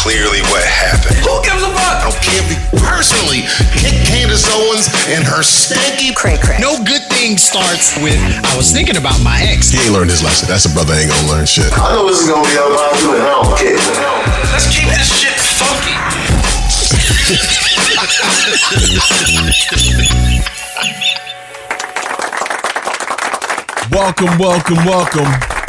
clearly what happened. Who gives a fuck? I can't be personally kick Candace Owens and her stanky cray cray. No good thing starts with I was thinking about my ex. He ain't learned his lesson. That's a brother ain't gonna learn shit. I know this is gonna be unpopular and I don't care. Let's keep this shit funky. Welcome, welcome, welcome.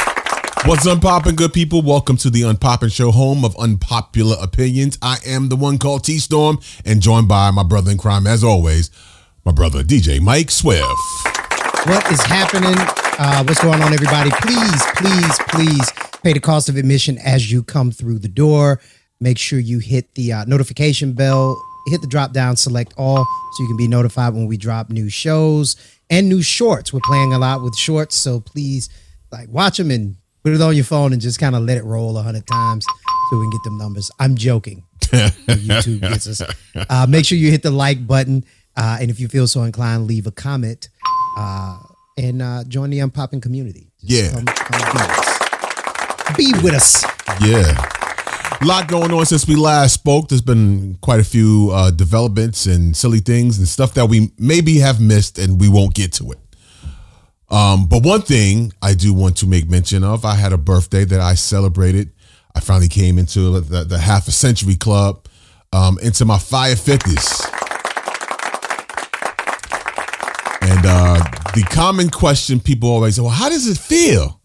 What's unpopping, good people? Welcome to the Unpopping Show, home of unpopular opinions. I am the one called T Storm, and joined by my brother in crime, as always, my brother DJ Mike Swift. What is happening? Uh, what's going on, everybody? Please, please, please pay the cost of admission as you come through the door. Make sure you hit the uh, notification bell, hit the drop down, select all, so you can be notified when we drop new shows and new shorts. We're playing a lot with shorts, so please like watch them and put it on your phone and just kind of let it roll a hundred times so we can get them numbers. I'm joking. YouTube gets us. Uh, make sure you hit the like button, uh, and if you feel so inclined, leave a comment uh, and uh, join the unpopping community. Just Yeah. come- come be with us. Be with us. Yeah. A lot going on since we last spoke. There's been quite a few uh, developments and silly things and stuff that we maybe have missed and we won't get to it. Um, but one thing I do want to make mention of, I had a birthday that I celebrated. I finally came into the, the half a century club, um, into my fire 50s. And uh, the common question people always say, well, how does it feel?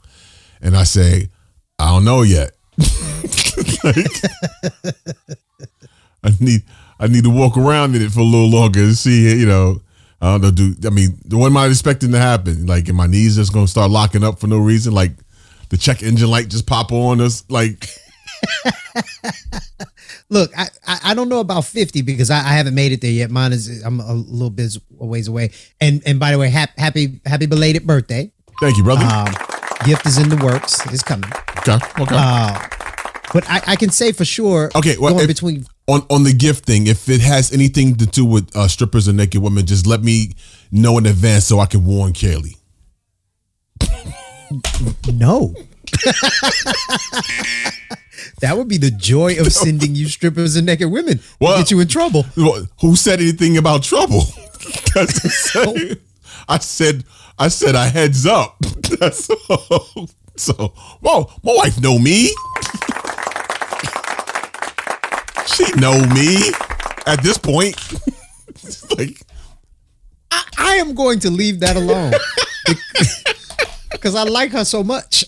And I say, I don't know yet. Like, I need I need to walk around in it for a little longer and see, you know. I don't know, do I mean what am I expecting to happen? Like, are my knees just gonna start locking up for no reason? Like the check engine light just pop on us? Like Look, I, I don't know about fifty because I, I haven't made it there yet. Mine is I'm a little bit a ways away. And and by the way, hap, happy happy belated birthday. thank you, brother. Um, gift is in the works. It's coming. okay, okay. Uh, but I, I can say for sure. Okay, well, going if- between on on the gift thing, if it has anything to do with uh, strippers and naked women, just let me know in advance so I can warn Kaylee. no. that would be the joy of sending you strippers and naked women. Well- get you in trouble. Well, Who said anything about trouble? That's the same. I said I said a heads up. That's all. So, well, my wife know me. She know me at this point. like, I, I am going to leave that alone. Because I like her so much.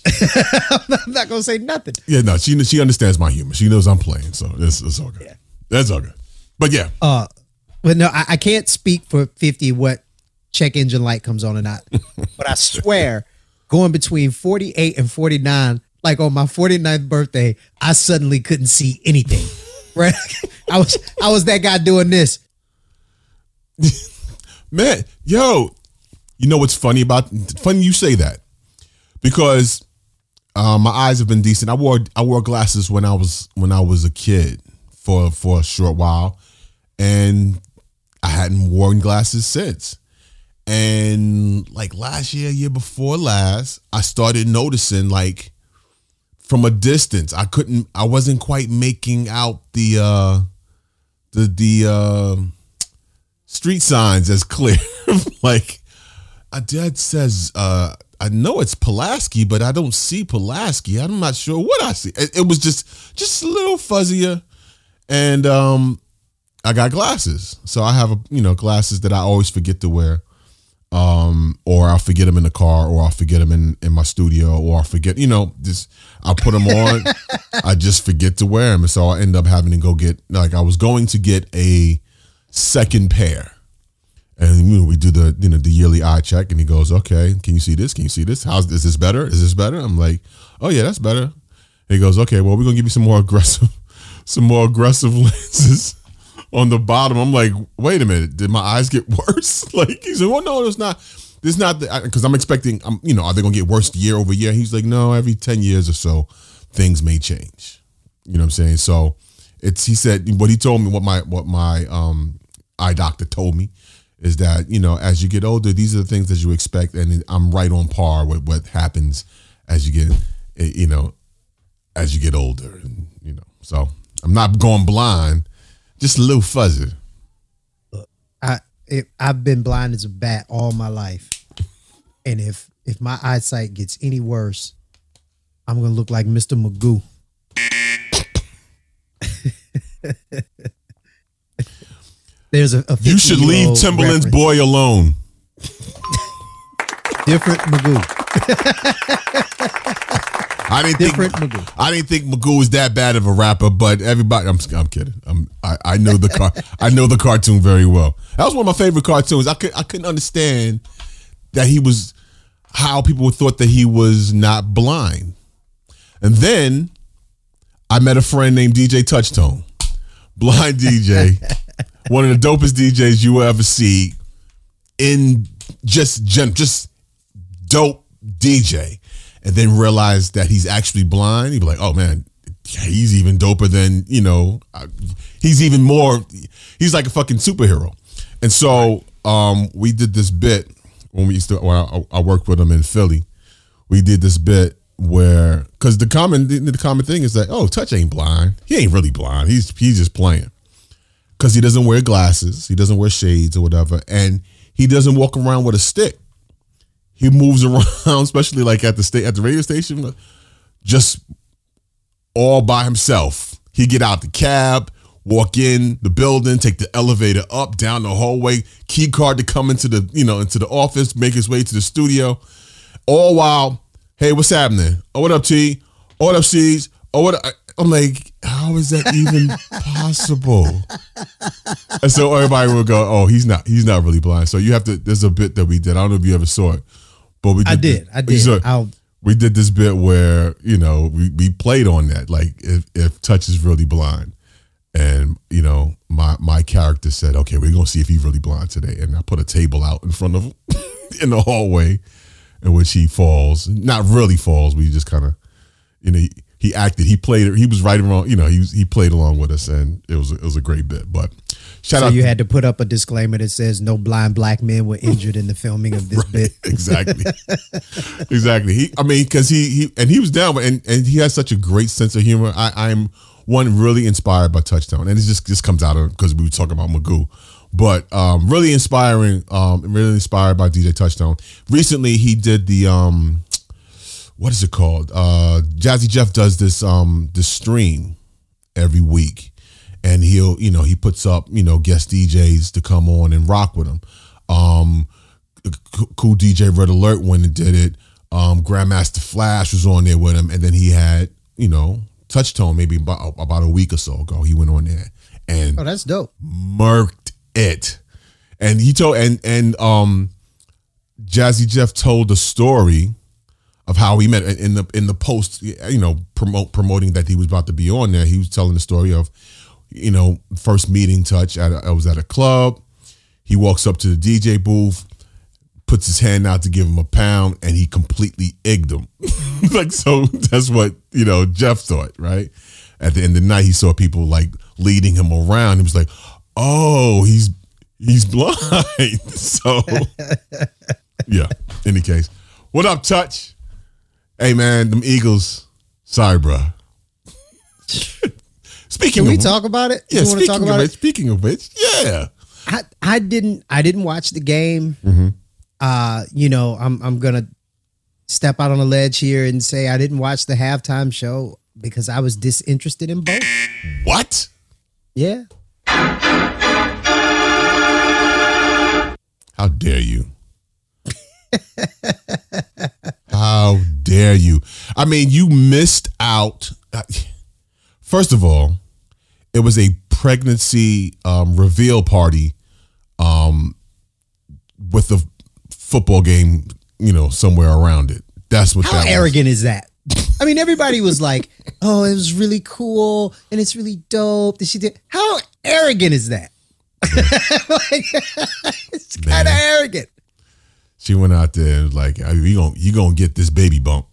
I'm not going to say nothing. yeah, no, she she understands my humor. She knows I'm playing, so it's, it's all good. Yeah. That's all good. But yeah, Uh, but no, I, I can't speak for 50 what check engine light comes on or not. but I swear, going between 48 and 49, like on my 49th birthday, I suddenly couldn't see anything. Right? I was I was that guy doing this. man, yo, you know what's funny about funny you say that because um, my eyes have been decent. I wore I wore glasses when I was when I was a kid for for a short while, and I hadn't worn glasses since. And like last year, year before last, I started noticing like from a distance, I couldn't, I wasn't quite making out the uh the the uh street signs as clear. like a dad says, uh, I know it's Pulaski, but I don't see Pulaski. I'm not sure what I see. It, it was just just a little fuzzier. And um I got glasses. So I have a you know glasses that I always forget to wear. Um, or I'll forget them in the car, or I'll forget them in, in my studio, or I'll forget, you know, just I'll put them on. I just forget to wear them. And so I end up having to go get like I was going to get a second pair. And you know, we do the you know the yearly eye check, and he goes, "Okay, can you see this? Can you see this? How's is this better? Is this better?" I'm like, "Oh yeah, that's better." And he goes, "Okay, well we're gonna give you some more aggressive, some more aggressive lenses on the bottom." I'm like, "Wait a minute, did my eyes get worse?" like he said, "Well, no, it's not. It's not because I'm expecting. I'm you know, are they gonna get worse year over year?" He's like, "No, every ten years or so, things may change." You know what I'm saying? So it's he said what he told me what my what my um eye doctor told me is that you know as you get older these are the things that you expect and I'm right on par with what happens as you get eh, you know as you get older and you know so I'm not going blind, just a little fuzzy. I it, I've been blind as a bat all my life, and if if my eyesight gets any worse, I'm gonna look like Mr. Magoo. There's a, a You should leave Timbaland's reference. boy alone. Different Magoo. I didn't Different think Magoo. I didn't think Magoo was that bad of a rapper, but everybody I'm I'm kidding. I'm I, I know the car I know the cartoon very well. That was one of my favorite cartoons. I could I couldn't understand that he was how people thought that he was not blind. And then I met a friend named DJ Touchtone. Blind DJ. one of the dopest DJs you will ever see in just gen, just dope DJ, and then realize that he's actually blind, he'd be like, "Oh man, he's even doper than you know. He's even more. He's like a fucking superhero." And so um, we did this bit when we used to. When I, I worked with him in Philly. We did this bit where because the common the common thing is that oh, Touch ain't blind. He ain't really blind. He's he's just playing because he doesn't wear glasses, he doesn't wear shades or whatever, and he doesn't walk around with a stick. He moves around, especially like at the state at the radio station, just all by himself. He get out the cab, walk in the building, take the elevator up, down the hallway, key card to come into the you know into the office, make his way to the studio, all while, hey, what's happening? Oh, what up, T? Oh, what up, C's? Oh, what? I'm like, how is that even possible? And so everybody will go, "Oh, he's not. He's not really blind." So you have to. There's a bit that we did. I don't know if you ever saw it, but we. Did I did. I did. saw it. I'll, we did this bit where you know we, we played on that like if if touch is really blind and you know my my character said okay we're gonna see if he's really blind today and i put a table out in front of him in the hallway in which he falls not really falls we just kind of you know he, he acted he played he was right and wrong you know he was, he played along with us and it was it was a great bit but shout so out you had to put up a disclaimer that says no blind black men were injured in the filming of this bit. exactly. Exactly. He i mean because he he and he was down and and he has such a great sense of humor. I i'm one really inspired by Touchtone and it just just comes out of because we were talking about magoo. But um really inspiring um really inspired by dj Touchtone recently he did the um what is it called? Uh jazzy jeff does this um this stream every week and he'll you know he puts up you know guest djs to come on and rock with him um cool dj red alert went and did it um grandmaster flash was on there with him and then he had you know touchtone maybe about, about a week or so ago he went on there and Oh, that's dope. murked it. And he told and and um Jazzy Jeff told the story of how he met in the in the post, you know, promote promoting that he was about to be on there. He was telling the story of, you know, first meeting touch at a, I was at a club. He walks up to the DJ booth, puts his hand out to give him a pound, and he completely egged him. like so, that's what you know Jeff thought, right? At the end of the night, he saw people like leading him around. He was like, "Oh, he's he's blind." so, yeah. Any case, what up, Touch? Hey, man, them Eagles. Sorry, bro. Speaking Can we of talk about it? yeah, speaking talk of about which, it? speaking of which, yeah. I, I didn't I didn't watch the game. Mm-hmm. Uh, you know, I'm I'm gonna step out on a ledge here and say I didn't watch the halftime show because I was disinterested in both. What? Yeah. How dare you? How dare you? I mean, you missed out. First of all, it was a pregnancy um, reveal party um, with a football game, you know, somewhere around it. That's what How that was. arrogant is that? I mean, everybody was like, "Oh, it was really cool and it's really dope that she did." How arrogant is that? like, it's kind of arrogant. She went out there and was like, "You gonna you gonna get this baby bump."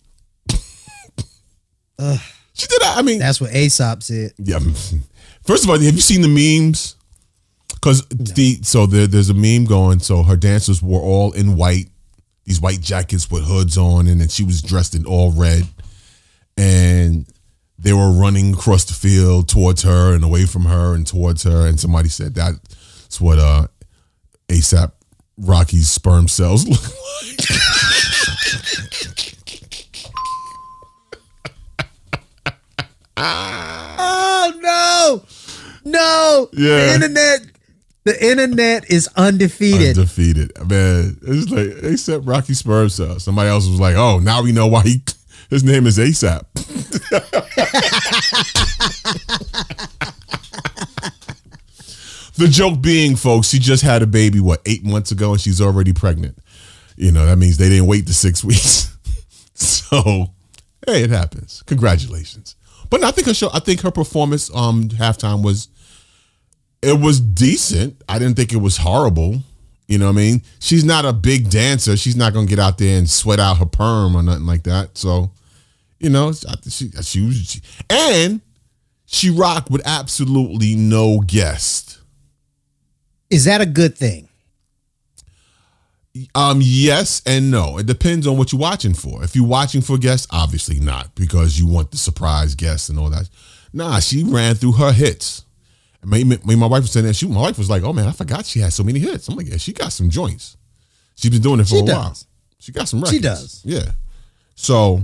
she did. I mean, That's what ASAP said. Yeah. First of all, have you seen the memes? Because the so there, there's a meme going. So her dancers were all in white, these white jackets with hoods on, and then she was dressed in all red. And they were running across the field towards her and away from her and towards her, and somebody said that's what uh ASAP Rocky's sperm cells look like. Oh no, no! Yeah. The internet, the internet is undefeated. Undefeated, man. It's like ASAP Rocky sperm cells. Somebody else was like, "Oh, now we know why he his name is ASAP." the joke being, folks, she just had a baby what eight months ago, and she's already pregnant. You know that means they didn't wait the six weeks. so, hey, it happens. Congratulations. But I think her show, I think her performance um halftime was it was decent. I didn't think it was horrible. You know what I mean? She's not a big dancer. She's not gonna get out there and sweat out her perm or nothing like that. So, you know, she she, was- she and she rocked with absolutely no guest. Is that a good thing? Um, yes and no. It depends on what you're watching for. If you're watching for guests, obviously not, because you want the surprise guests and all that. Nah, she ran through her hits. Me, me, my wife was saying that. She, my wife was like, "Oh man, I forgot she had so many hits." I'm like, "Yeah, she got some joints. She's been doing it for She a while. She got some records. She does. Yeah. So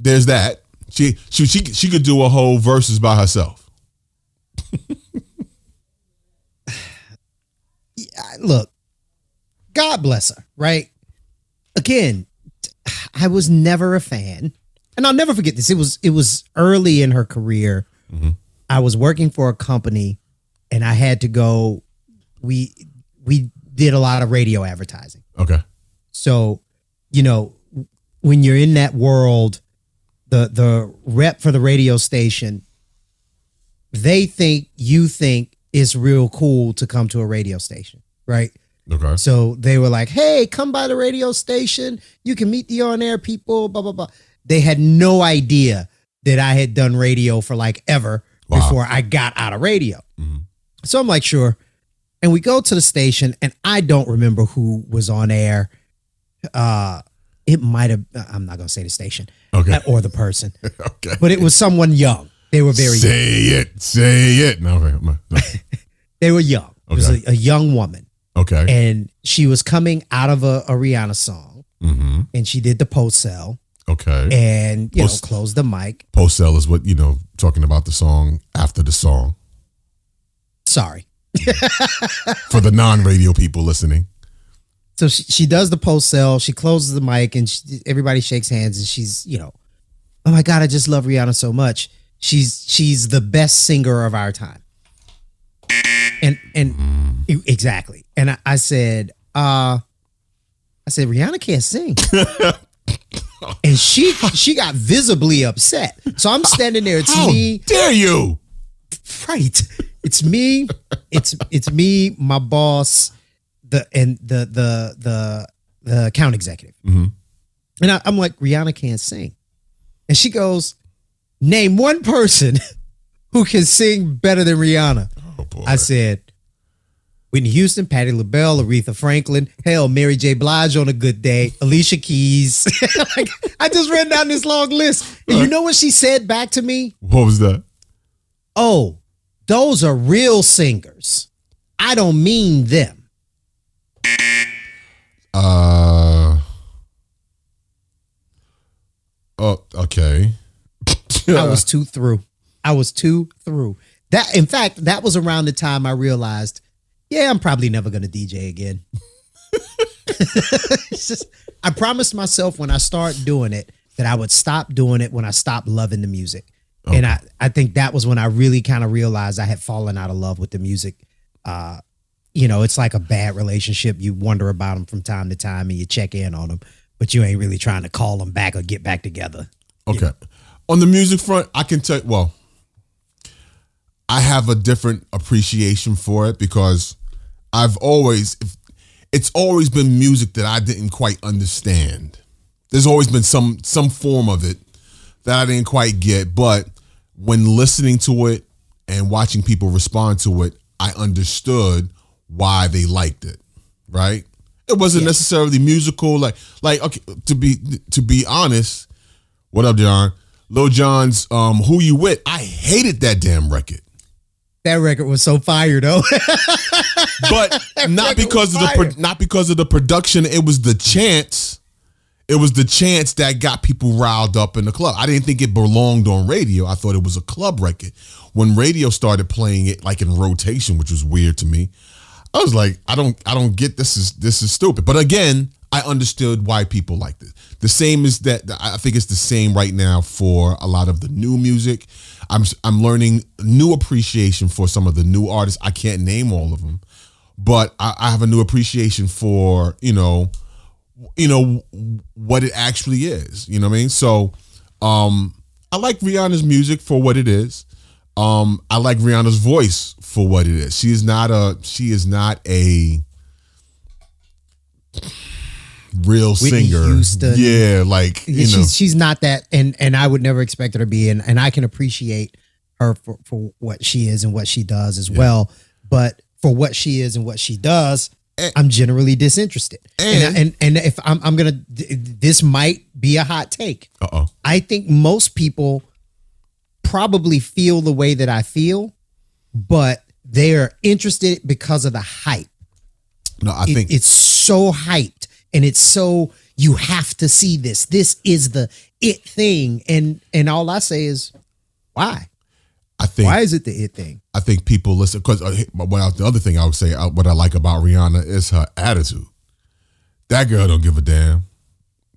there's that. She she she she could do a whole verses by herself. I- look, God bless her, right? Again, I was never a fan, and I'll never forget this. It was it was early in her career. Mm-hmm. I was working for a company, and I had to go. We we did a lot of radio advertising, Okay. so you know when you're in that world, the the rep for the radio station, they think you think it's real cool to come to a radio station, right? Okay. So they were like, "Hey, come by the radio station. You can meet the on-air people." Blah blah blah. They had no idea that I had done radio for like ever Wow. before I got out of radio. So I'm like, "Sure." And we go to the station, and I don't remember who was on air. Uh, it might have. I'm not gonna say the station Okay. uh, or the person, Okay. but it was someone young. They were very young. say it. Say it. No, no. They were young. It was a, a young woman. Okay. and she was coming out of a, a Rihanna song, mm-hmm. and she did the post cell Okay. and you Post- know closed the mic. Post sell is what you know, talking about the song after the song Sorry. for the non-radio people listening. So she, she does the post cell. She closes the mic, and she, everybody shakes hands, and she's you know, oh my god, I just love Rihanna so much. She's she's the best singer of our time. And and e- exactly. And I, I said, uh, I said Rihanna can't sing. and she she got visibly upset. So I'm standing there. It's How me. dare you? right it's me it's it's me my boss the and the the the the account executive Mhm. and I, i'm like rihanna can't sing and she goes name one person who can sing better than rihanna Oh boy. i said Whitney Houston, Patti LaBelle, Aretha Franklin, hell, Mary J. Blige on a good day, Alicia Keys. like, I just ran down this long list. And you know what she said back to me? what was that? oh, those are real singers. I don't mean them. Uh. Oh, okay. I was too through. I was too through. That, in fact, that was around the time I realized, yeah, I'm probably never going to DJ again. it's just, I promised myself when I start doing it that I would stop doing it when I stopped loving the music. And I, I think that was when I really kind of realized I had fallen out of love with the music. Uh, you know, it's like a bad relationship. You wonder about them from time to time and you check in on them, but you ain't really trying to call them back or get back together. Okay. On the music front, I can tell. Well, I have a different appreciation for it because I've always, it's always been music that I didn't quite understand. There's always been some some form of it that I didn't quite get, but when listening to it and watching people respond to it, I understood why they liked it. Right? It wasn't necessarily musical, like like okay. To be to be honest, what up, Jon? Lil Jon's um, "Who You With." I hated that damn record, That record was so fire though. but not because of the pro- not because of the production. It was the chance. It was the chance that got people riled up in the club. I didn't think it belonged on radio. I thought it was a club record. When radio started playing it like in rotation, which was weird to me, I was like, I don't, I don't get this is this is stupid. But again, I understood why people liked it. The same is that I think it's the same right now for a lot of the new music. I'm I'm learning new appreciation for some of the new artists. I can't name all of them, but I, I have a new appreciation for you know, you know what it actually is. You know what I mean? So, um, I like Rihanna's music for what it is. Um, I like Rihanna's voice for what it is. She is not a she is not a real Whitney singer. Houston. Yeah, like you know. she's she's not that, and and I would never expect her to be, and and I can appreciate her for for what she is and what she does as well. But for what she is and what she does, And- I'm generally disinterested. And And- and, and if I'm I'm gonna, this might be a hot take. Uh oh. I think most people probably feel the way that I feel, but they're interested because of the hype. No, I It- think it's so hyped and it's so you have to see this. This is the it thing, and and all I say is why? I think Why is it the it thing? I think people listen because uh, what the other thing I would say uh, what I like about Rihanna is her attitude. That girl don't give a damn.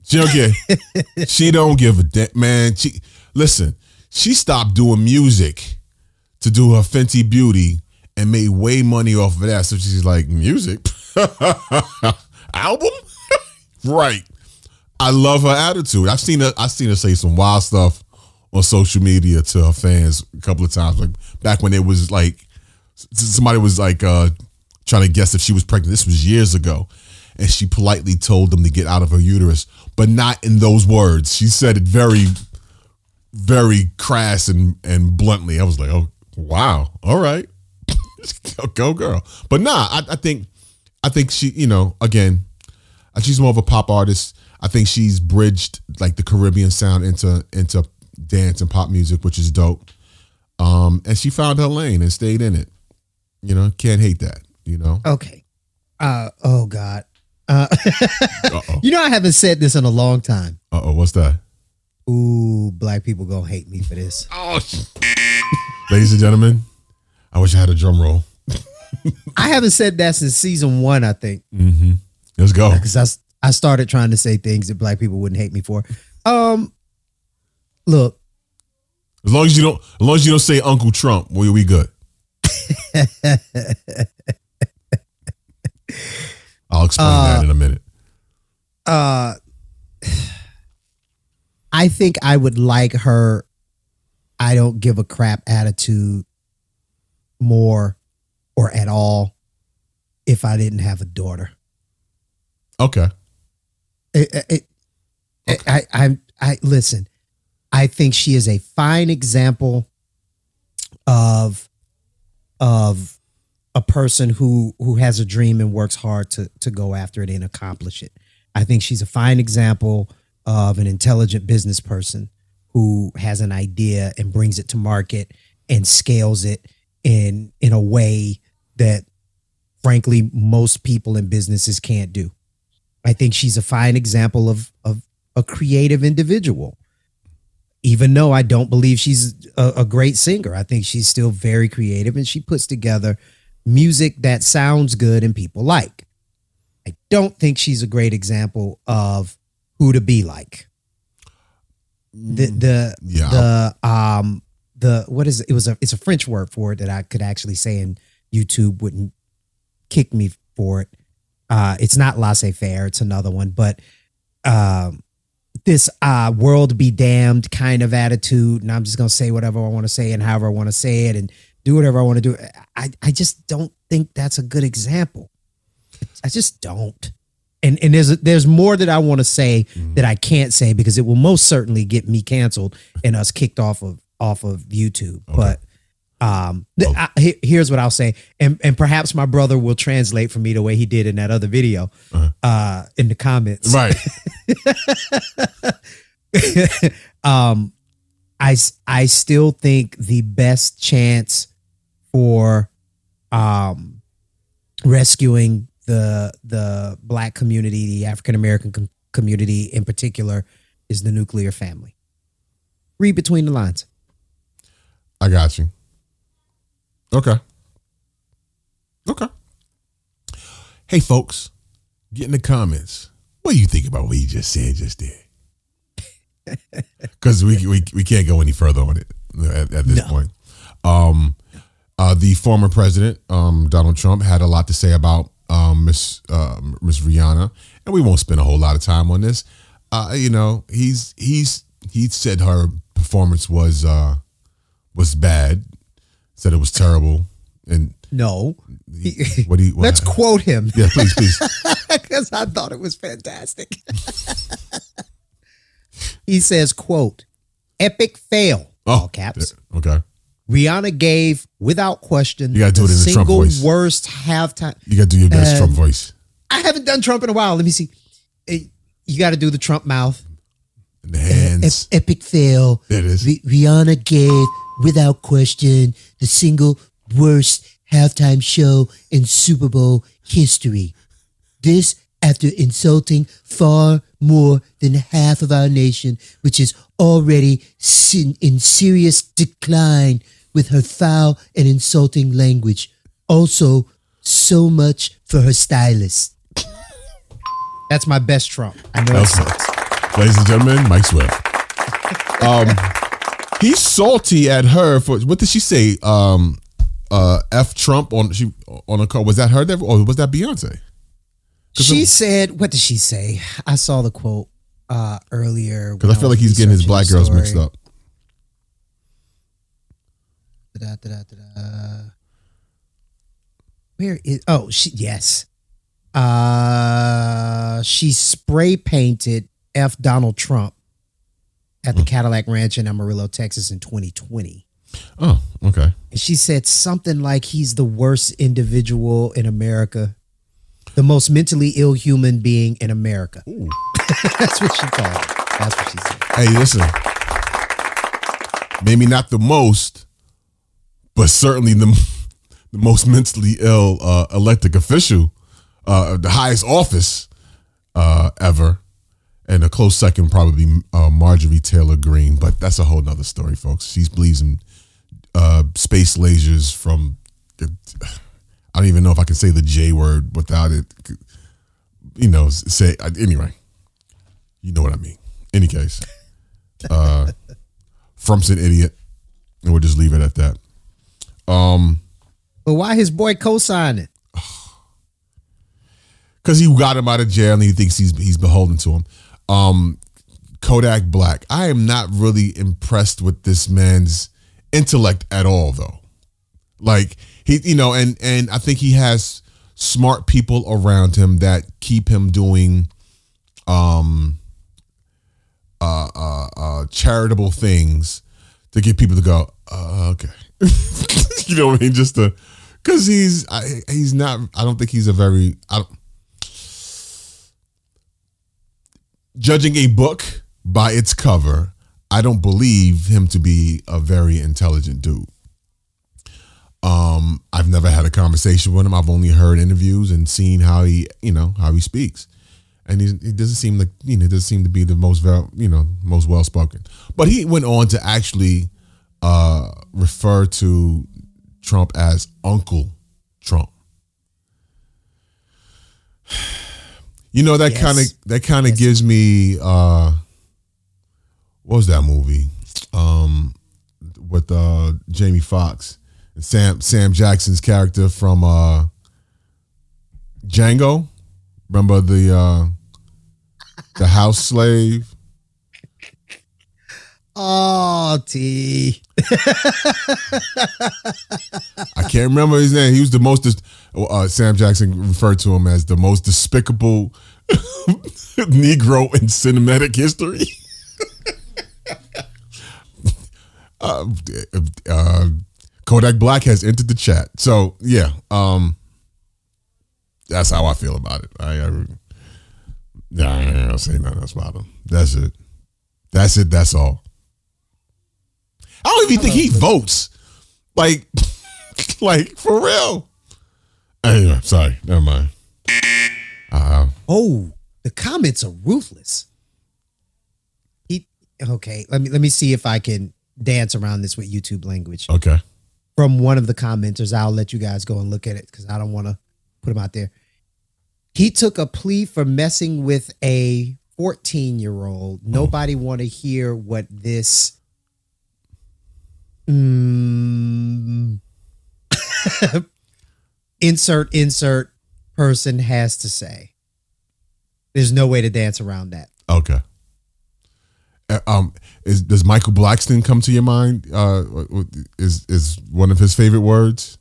She don't get. she don't give a damn, man. She listen. She stopped doing music to do her Fenty Beauty and made way money off of that. So she's like, music album, right? I love her attitude. I've seen her. I've seen her say some wild stuff on social media to her fans a couple of times. Like back when it was like somebody was like uh trying to guess if she was pregnant. This was years ago, and she politely told them to get out of her uterus, but not in those words. She said it very, very crass and and bluntly. I was like, oh wow, all right, go girl. But nah, I, I think I think she, you know, again, she's more of a pop artist. I think she's bridged like the Caribbean sound into into dance and pop music, which is dope. Um, and she found her lane and stayed in it. You know, can't hate that. You know. Okay. Uh oh God. Uh, Uh you know I haven't said this in a long time. Uh oh. What's that? Ooh, black people gonna hate me for this. Oh, ladies and gentlemen, I wish I had a drum roll. I haven't said that since season one, I think, Let's go. because I I started trying to say things that black people wouldn't hate me for. Um, look, As long as you don't, as long as you don't say Uncle Trump, we we good. I'll explain that in a minute. uh I think I would like her I don't give a crap attitude more or at all if I didn't have a daughter. Okay. It, it, it- I, I I listen. I think she is a fine example of of a person who who has a dream and works hard to to go after it and accomplish it. I think she's a fine example of an intelligent business person who has an idea and brings it to market and scales it in in a way that frankly most people in businesses can't do. I think she's a fine example of of a creative individual. Even though I don't believe she's a, a great singer, I think she's still very creative and she puts together music that sounds good and people like. I don't think she's a great example of who to be like. The the Yeah, the um the what is it? it was a it's a French word for it that I could actually say and YouTube wouldn't kick me for it. Uh it's not laissez faire, it's another one, but um this uh world be damned kind of attitude and I'm just gonna say whatever I want to say and however I want to say it and do whatever I want to do. I I just don't think that's a good example. I just don't. And and there's there's more that I want to say that I can't say because it will most certainly get me canceled and us kicked off of off of YouTube. But um, th- I, he- here's what I'll say, and and perhaps my brother will translate for me the way he did in that other video uh, in the comments. right. um I I still think the best chance for um rescuing the the black community, the African American com- community in particular, is the nuclear family. Read between the lines. I got you. Okay. Okay. Hey, folks, get in the comments. What do you think about what he just said just there? Because we, we we can't go any further on it at, at this No. point. Um, uh, the former president, um, Donald Trump, had a lot to say about um, Miss uh, Miss Rihanna, and we won't spend a whole lot of time on this. Uh, you know, he's he's he said her performance was uh, was bad, said it was terrible, and No, what do you? What, let's quote him Yeah, please, please. because I thought it was fantastic. he says, "quote Epic fail." all caps. Okay, Rihanna gave, without question, You gotta do it in the Trump voice. worst halftime. you got to do your best Uh, Trump voice I haven't done Trump in a while. Let me see. You got to do the Trump mouth. in the hands. Ep- epic fail. There it is. Ri- Rihanna gave, without question, the single worst halftime show in Super Bowl history. This after insulting far more than half of our nation, which is already sin- in serious decline with her foul and insulting language. Also, so much for her stylist. That's my best Trump. I know it Okay. Ladies and gentlemen, Mike Swift. Um, he's salty at her for what did she say? Um, uh, F Trump on she on a call. Was that her? That, or was that Beyonce? She said, "What did she say?" I saw the quote uh, earlier. Because I feel like he's getting his black girls mixed up. Where is? Oh, she yes. Uh, she spray painted F Donald Trump at the Hmm. Cadillac Ranch in Amarillo, Texas, in 2020. Oh, okay. And she said something like he's the worst individual in America, the most mentally ill human being in America. That's what she called it. That's what she said. Hey, listen. Maybe not the most, but certainly the, the most mentally ill uh, elected official, uh, the highest office uh, ever. And a close second, probably uh, Marjorie Taylor Greene. But that's a whole nother story, folks. She believes in uh, space lasers from, I don't even know if I can say the J word without it. You know, say, anyway, you know what I mean. Any case. Uh, Trump's an idiot, and we'll just leave it at that. Um, But why his boy co-signing? because he got him out of jail, and he thinks he's he's beholden to him. Um, Kodak Black. I am not really impressed with this man's intellect at all, though. Like he, you know, and and I think he has smart people around him that keep him doing, um, uh, uh, uh charitable things to get people to go, uh, okay, you know what I mean? Just to, because he's I, he's not. I don't think he's a very. I don't, judging a book by its cover, I don't believe him to be a very intelligent dude. Um, I've never had a conversation with him. I've only heard interviews and seen how he, you know, how he speaks, and he, he doesn't seem like you know, doesn't seem to be the most, vel- you know, most well spoken. But he went on to actually uh, refer to Trump as Uncle Trump. You know that Yes. kind of that kind of gives me uh what was that movie? Um with uh Jamie Foxx and Sam Sam Jackson's character from uh Django. Remember the uh the house slave? Oh, T. I can't remember his name. He was the most. Uh, Sam Jackson referred to him as the most despicable Negro in cinematic history. uh, uh, Kodak Black has entered the chat. So yeah, um, that's how I feel about it. I, I I ain't gonna say nothing else about him. That's it. That's it. That's all. I don't even think he votes. Like, like for real. Anyway, sorry, never mind. Oh, the comments are ruthless. He okay. Let me let me see if I can dance around this with YouTube language. Okay. From one of the commenters, I'll let you guys go and look at it because I don't want to put him out there. He took a plea for messing with a 14 year old. Nobody want to hear what this. Mm, insert insert person has to say. There's no way to dance around that. Okay. Uh, um, is does Michael Blackson come to your mind? Uh, is is one of his favorite words?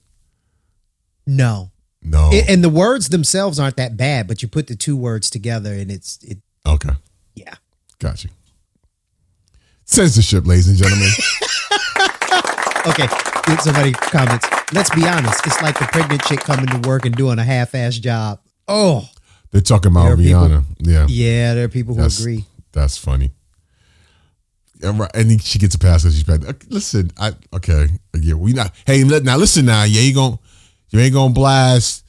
No. No. A- and the words themselves aren't that bad, but you put the two words together and it's it okay. yeah. Gotcha. Censorship, ladies and gentlemen. Okay. Somebody comments. Let's be honest. It's like the pregnant chick coming to work and doing a half-ass job. Oh, They're talking about are people- Rihanna. yeah. yeah. There are people who That's, agree. That's funny. And, right, and she gets a pass because she's pregnant. Listen, I okay. Yeah, we not. Hey, now listen. Now, yeah, you gon' you ain't gonna blast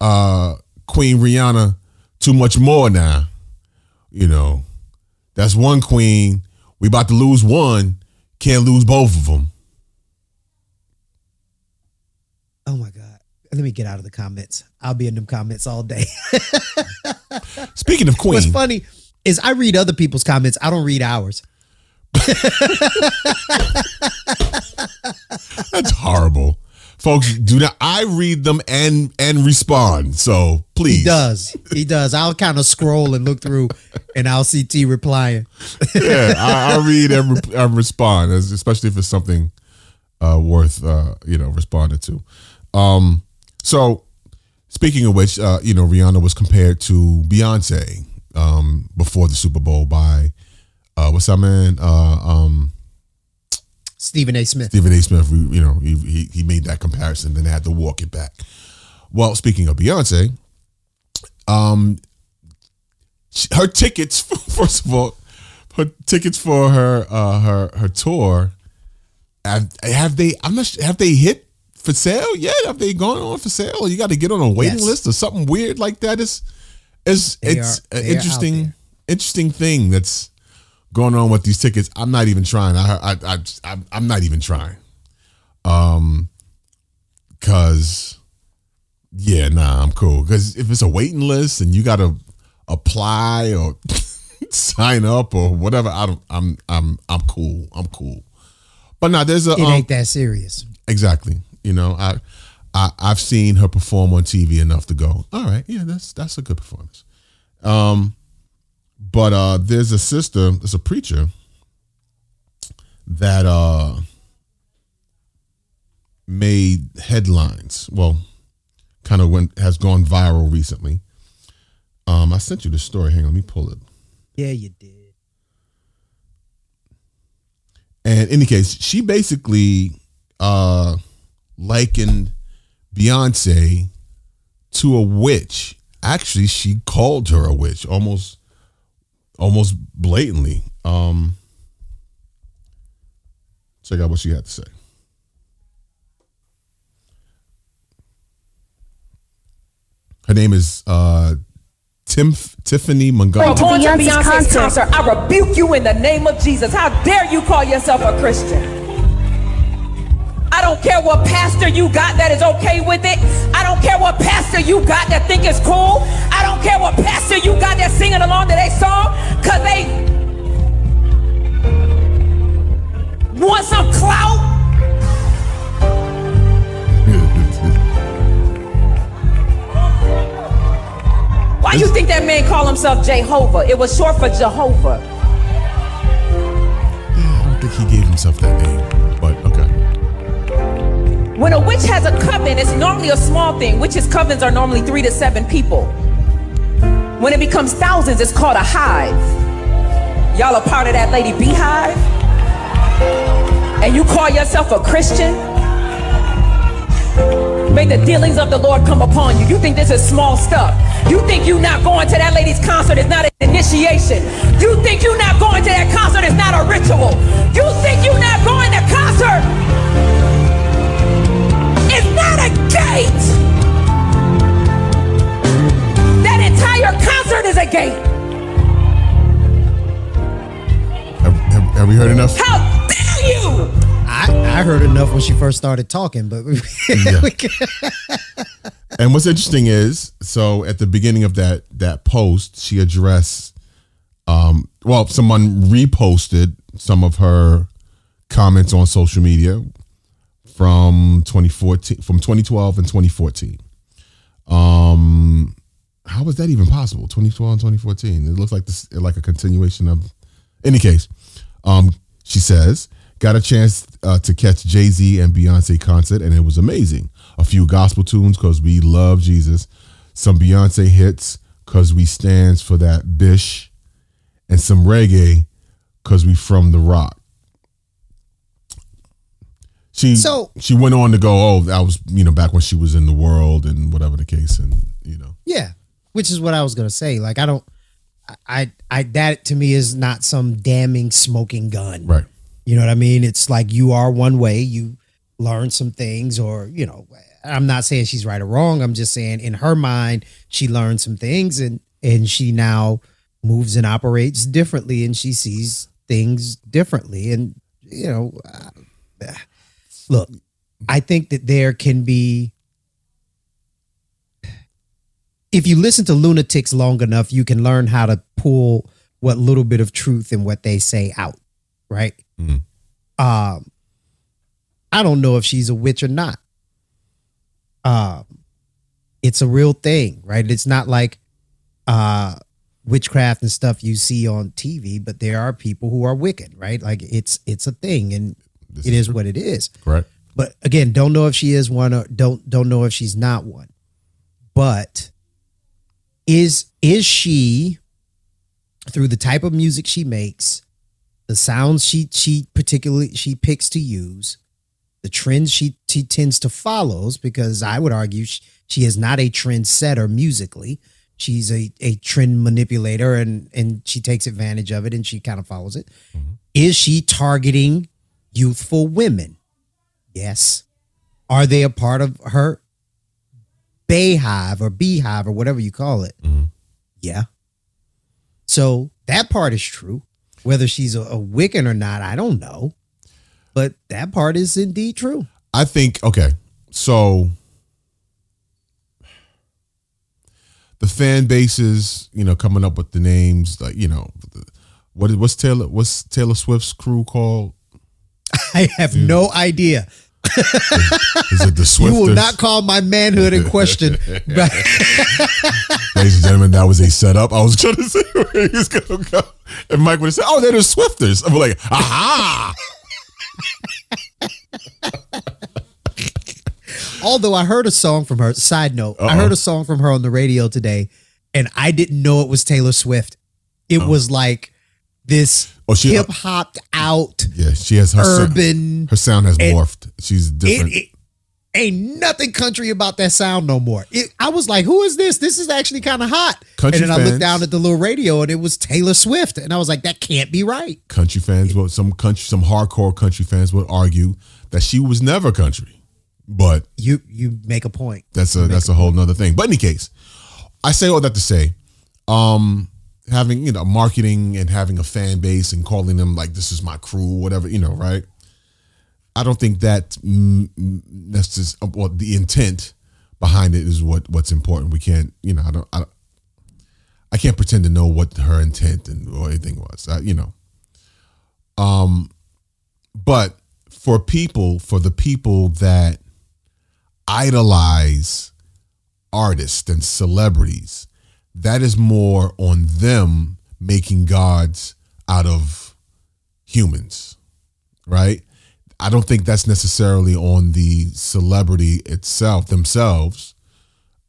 uh Queen Rihanna too much more now. You know, that's one queen. We about to lose one. Can't lose both of them. Oh my god. Let me get out of the comments. I'll be in them comments all day. Speaking of Queen, What's funny is I read other people's comments. I don't read ours. that's horrible. Folks, do not. I read them and and respond. So please, He does. He does. I'll kind of scroll and look through and I'll see T replying. yeah, I, I read and, re- and respond, especially if it's something uh, worth uh, you know responding to. Um, so, speaking of which, uh, you know, Rihanna was compared to Beyonce um, before the Super Bowl by uh, what's that man? Uh, um, Stephen A. Smith. Stephen A. Smith. You know, he, he he made that comparison, then had to walk it back. Well, speaking of Beyonce, um, her tickets. First of all, her tickets for her uh her her tour. Have, have they? I'm not. Have they hit for sale yet? Have they gone on for sale? You got to get on a waiting Yes. list or something weird like that. Is it's They it's are- an they are out interesting interesting thing that's going on with these tickets. I'm not even trying. I I I I'm, I'm not even trying. Um, cause yeah, nah, I'm cool. Cause if it's a waiting list and you got to apply or sign up or whatever, I don't. I'm I'm I'm cool. I'm cool. But now there's a It um, ain't that serious. exactly. You know, I, I I've seen her perform on TV enough to go. All right, yeah, that's that's a good performance. Um, but uh, there's a sister, there's a preacher that uh made headlines. Well, kind of went has gone viral recently. Um, I sent you the story. Hang on, let me pull it. Yeah, you did. And in any case, she basically uh likened Beyonce to a witch. Actually, she called her a witch almost almost blatantly. Um check out what she had to say. Her name is uh Tim Tiffany Montgomery. Go on to Beyonce's Beyonce's concert. concert. I rebuke you in the name of Jesus. How dare you call yourself a Christian? I don't care what pastor you got that is okay with it. I don't care what pastor you got that think it's cool. I don't care what pastor you got that's singing along to their song because they want some clout. Why you think that man called himself Jehovah? It was short for Jehovah. I don't think he gave himself that name. When a witch has a coven, it's normally a small thing. Witches' covens are normally three to seven people. When it becomes thousands, it's called a hive. Y'all are part of that lady beehive? And you call yourself a Christian? May the dealings of the Lord come upon you. You think this is small stuff. You think you not going to that lady's concert is not an initiation. You think you not going to that concert is not a ritual. You think you not going to concert is not a gate. That entire concert is a gate. Have, have, have we heard enough? How dare you? I, I heard enough when she first started talking, but we, we And what's interesting is, so at the beginning of that that post, she addressed, um, well, someone reposted some of her comments on social media from 2014, from 2012 and 2014. Um, how was that even possible? 2012 and 2014. It looks like this, like a continuation of. Any case, um, she says, got a chance uh, to catch Jay Z and Beyonce concert, and it was amazing. A few gospel tunes because we love Jesus, some Beyonce hits because we stands for that bish, and some reggae because we from the rock. She So- she went on to go, oh, that was you know back when she was in the world and whatever the case, and you know yeah, which is what I was gonna say. Like, I don't, I, I, that to me is not some damning smoking gun. right. You know what I mean? It's like you are one way, you learn some things, or, you know, I'm not saying she's right or wrong. I'm just saying in her mind, she learned some things and and she now moves and operates differently and she sees things differently. And, you know, uh, look, I think that there can be if you listen to lunatics long enough, you can learn how to pull what little bit of truth in what they say out, right? Mhm. Um, I don't know if she's a witch or not. Um, it's a real thing, right? It's not like uh witchcraft and stuff you see on TV, but there are people who are wicked, right? Like it's it's a thing, and This it is what it is. Correct. but again don't know if she is one or don't don't know if she's not one. But is is she through the type of music she makes the sounds she she particularly she picks to use the trends she she tends to follows because i would argue she, she is not a trendsetter musically. She's a a trend manipulator and and she takes advantage of it and she kind of follows it. Mm-hmm. Is she targeting youthful women Yes. Are they a part of her BeyHive or Beehive or whatever you call it? Mm-hmm. Yeah. So that part is true. Whether she's a, a Wiccan or not, I don't know. But that part is indeed true. I think okay. So the fan bases, you know, coming up with the names, like you know, what what's Taylor what's Taylor Swift's crew called? I have no idea. Is it the Swifters? You will not call my manhood in question. Ladies and gentlemen, that was a setup. I was trying to say where he was gonna go, and Mike would have said, "Oh, they're the Swifters." I'm like, "Aha!" although I heard a song from her, side note, I heard a song from her on the radio today, and I didn't know it was Taylor Swift. It oh. was like this Oh, she- hip hopped out Yeah, she has her sound- urban. her sound has morphed. She's different. it- ain't nothing country about that sound no more. It, I was like, who is this? This is actually kind of hot. Country and then I fans- looked down at the little radio and it was Taylor Swift. And I was like, that can't be right. country fans, well, some country, some hardcore country fans would argue that she was never country, but You you make a point. that's a that's a whole nother thing. But in any case, I say all that to say, um, having you know marketing and having a fan base and calling them like this is my crew, whatever you know, right? I don't think that that's just well, the intent behind it is what what's important. We can't, you know, I don't, I, I can't pretend to know what her intent and or anything was, I, you know. Um, but for people, for the people that idolize artists and celebrities, that is more on them making gods out of humans, right? I don't think that's necessarily on the celebrity itself themselves.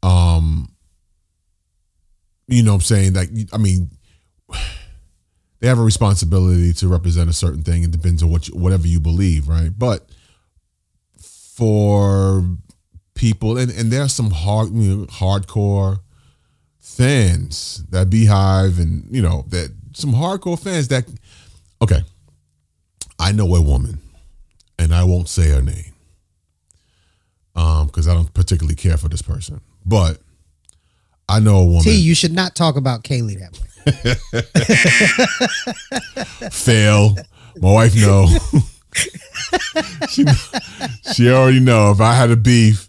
Um, you know what I'm saying? Like, I mean, they have a responsibility to represent a certain thing. It depends on what you, whatever you believe, right? But for people, and, and there are some hard, you know, hardcore fans that Beehive, and you know that some hardcore fans that. Okay, I know a woman, and I won't say her name, um, because I don't particularly care for this person. But I know a woman. T, you should not talk about Kaylee that way. fail. My wife know. she, she already know if I had a beef,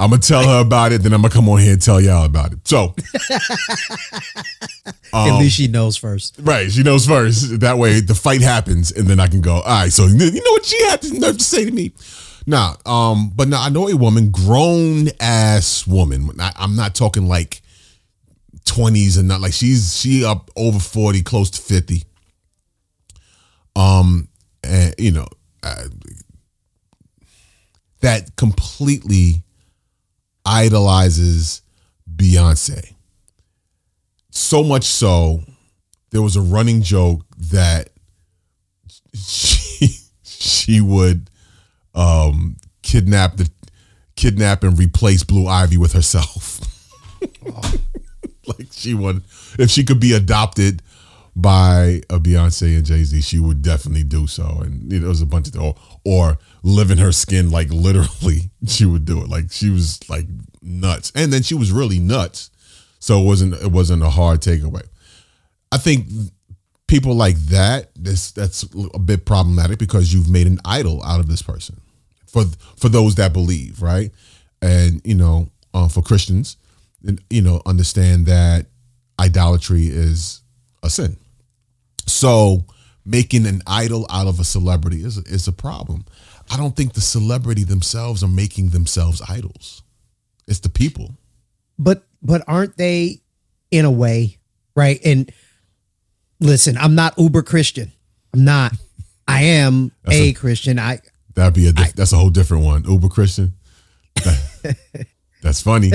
I'm gonna tell her about it. Then I'm gonna come on here and tell y'all about it. So, At least she knows first. right, she knows first. That way, the fight happens, and then I can go. All right. So you know what she had nerve to say to me? Nah. Um. But now I know a woman, grown ass woman. I, I'm not talking like 20s and not like she's she up over 40, close to 50. Um. And you know. Uh, that completely idolizes Beyonce. So much so, there was a running joke that she she would um, kidnap the kidnap and replace Blue Ivy with herself. like she would, if she could be adopted by a Beyonce and Jay Z, she would definitely do so. And there was a bunch of or or live in her skin, like literally, she would do it. Like she was like nuts, and then she was really nuts. So it wasn't it wasn't a hard takeaway. I think people like that this that's a bit problematic because you've made an idol out of this person for for those that believe right and you know uh, for christians and, you know understand that idolatry is a sin so making an idol out of a celebrity is is a problem i don't think the celebrity themselves are making themselves idols it's the people But but aren't they in a way, right? And listen, I'm not uber Christian. I'm not. I am That's a, a- Christian. I That'd be a diff- that's a whole different one. Uber Christian. that's funny.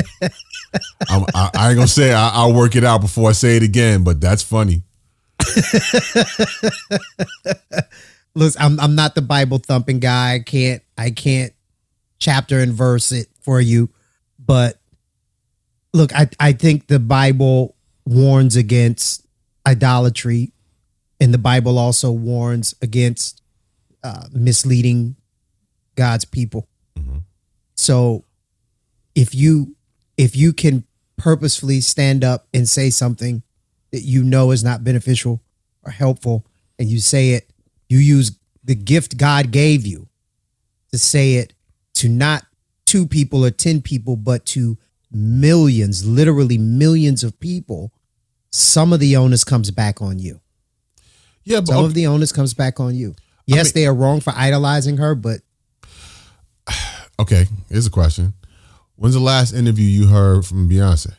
I'm, I, I ain't gonna say I, I'll work it out before I say it again, but that's funny. listen, I'm I'm not the Bible thumping guy. I can't I can't chapter and verse it for you. But look, I, I think the Bible warns against idolatry, and the Bible also warns against uh, misleading God's people. So if you if you can purposefully stand up and say something that you know is not beneficial or helpful, and you say it, you use the gift God gave you to say it to not two people or 10 people, but to millions, literally millions of people, some of the onus comes back on you. Yeah, but Some of the onus comes back on you. Yes, mean- they are wrong for idolizing her, but okay. Here's a question: When's the last interview you heard from Beyonce?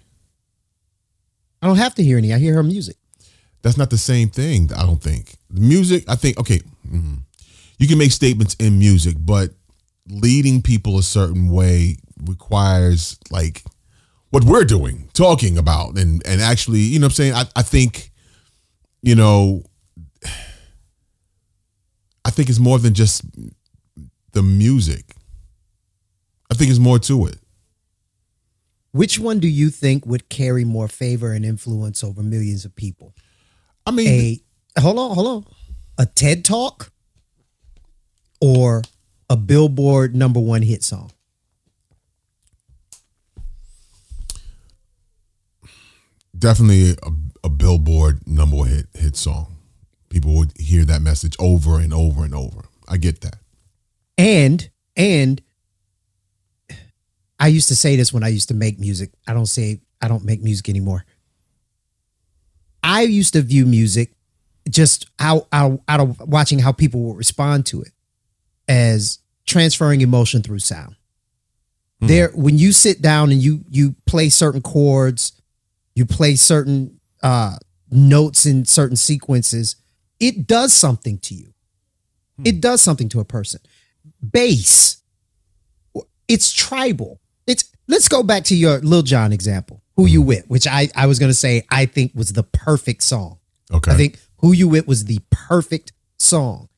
I don't have to hear any. I hear her music. That's not the same thing. I don't think music. I think okay. mhm. You can make statements in music, but leading people a certain way requires like what we're doing, talking about, and and actually, you know, what I'm saying. I I think, you know, I think it's more than just the music. I think it's more to it. Which one do you think would carry more favor and influence over millions of people? I mean, A hold on, hold on. A TED talk or a Billboard number one hit song? definitely a, a billboard number one hit hit song people would hear that message over and over and over i get that And and I used to say this when I used to make music. I don't say I don't make music anymore. I used to view music just out out, out of watching how people will respond to it as transferring emotion through sound. Hmm. There when you sit down and you you play certain chords, you play certain uh notes in certain sequences, it does something to you. Hmm. It does something to a person bass. It's tribal. It's let's go back to your Lil Jon example. Who you hmm. with, which I I was gonna say I think was the perfect song. okay I think Who You With was the perfect song.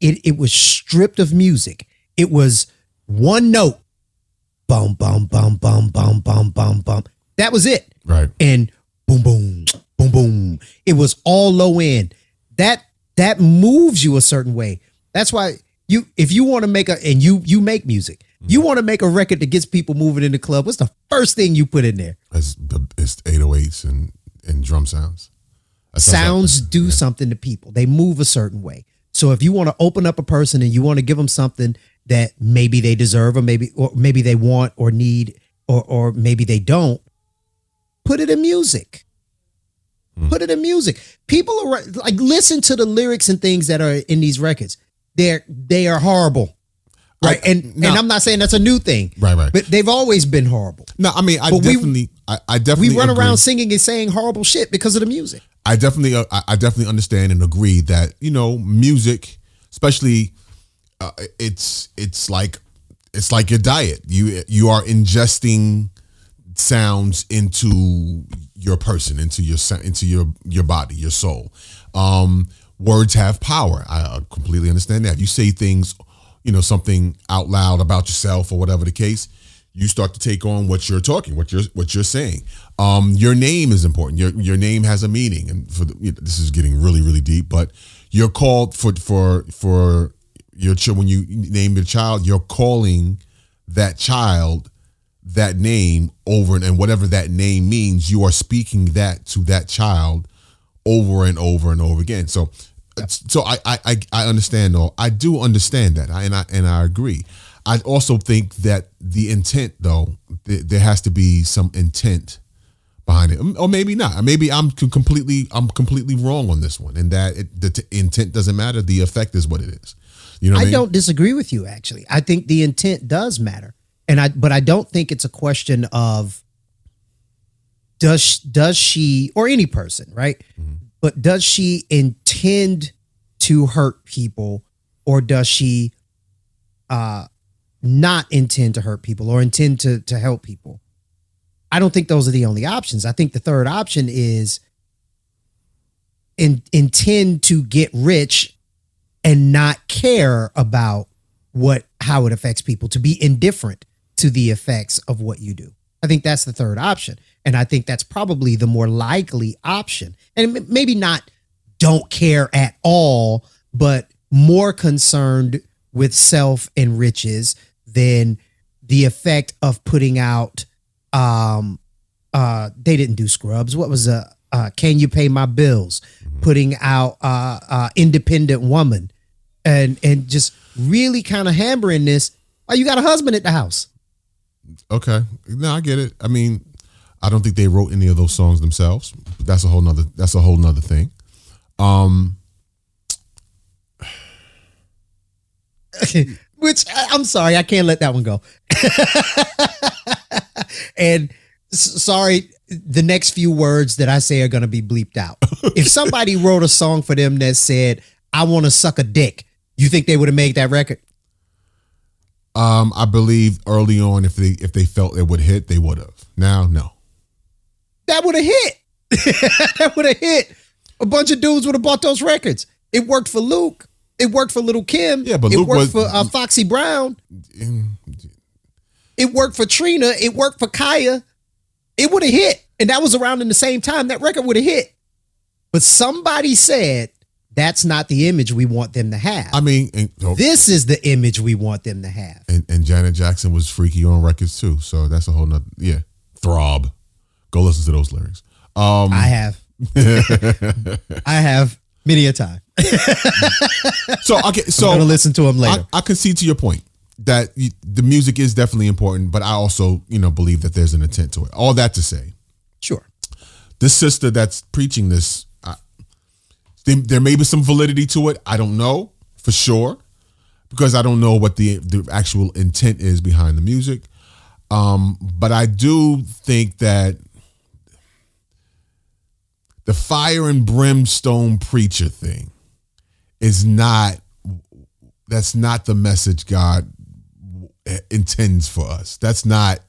It it was stripped of music. It was one note. Bum bum bum bum bum bum bum bum. That was it. right And boom boom boom boom. It was all low end. That that moves you a certain way. That's why You if you want to make a and you you make music, mm-hmm. you want to make a record that gets people moving in the club. What's the first thing you put in there? It's the it's 808s and and drum sounds. Sounds do something to people. They move a certain way. So if you want to open up a person and you want to give them something that maybe they deserve or maybe or maybe they want or need or or maybe they don't, put it in music. Put it in music. People are like listen to the lyrics and things that are in these records. They're they are horrible. Right. I- and no. and I'm not saying that's a new thing. Right, right. But they've always been horrible. No, I mean, I But we- definitely, I, I definitely We run agree. around singing and saying horrible shit because of the music. I definitely, uh, I definitely understand and agree that you know, music, especially, uh, it's it's like it's like your diet. You you are ingesting sounds into your person, into your into your your body, your soul. Um, words have power. I completely understand that. If you say things, you know, something out loud about yourself or whatever the case, you start to take on what you're talking, what you're what you're saying. Um, your name is important. Your your name has a meaning, and for the, you know, this is getting really really deep, but you're called for for for your child when you name your child, you're calling that child that name over and, and whatever that name means, you are speaking that to that child over and over and over again. So, so I I I- understand all. I do understand that, I, and I and I agree. I also think that the intent, though, th- there has to be some intent behind it, or maybe not. Maybe I'm completely I'm completely wrong on this one, and that it, the t- intent doesn't matter. The effect is what it is. You know, what I, I mean? don't disagree with you actually. I think the intent does matter. And I but I don't think it's a question of does does she or any person, right? Mm-hmm. But does she intend to hurt people or does she uh not intend to hurt people or intend to to help people? I don't think those are the only options. I think the third option is in, intend to get rich and not care about what how it affects people to be indifferent to the effects of what you do i think that's the third option and i think that's probably the more likely option. And maybe not don't care at all but more concerned with self and riches than the effect of putting out um uh they didn't do scrubs. What was uh, uh can you pay my bills? Putting out uh uh independent woman. And and just really kind of hammering this oh you got a husband at the house? Okay. No, I get it. I mean, I don't think they wrote any of those songs themselves. That's a whole nother that's a whole nother thing. Um which I- i'm sorry i can't let that one go and sorry the next few words that i say are going to be bleeped out if somebody wrote a song for them that said i want to suck a dick you think they would have made that record um I believe early on if they if they felt it would hit, they would have. Now, no. That would have hit. that would have hit. A bunch of dudes would have bought those records. It worked for Luke. It worked for Lil Kim. Yeah, but it Luke worked was- for uh, Foxy Brown. It worked for Trina. It worked for Khia. It would have hit, and that was around in the same time. That record would have hit. But somebody said that's not the image we want them to have. I mean, and, oh, this is the image we want them to have. and, and Janet Jackson was freaky on records too. So that's a whole nother yeah. Throb. Go listen to those lyrics. Um I have. I have many a time. so okay, so I'm gonna listen to them later. I, I concede to your point that you, the music is definitely important, but I also, you know, believe that there's an intent to it. All that to say, sure. this sister that's preaching this, I, there, there may be some validity to it. I don't know for sure because I don't know what the the actual intent is behind the music. Um, but I do think that the fire and brimstone preacher thing is not that's not the message God intends for us. That's not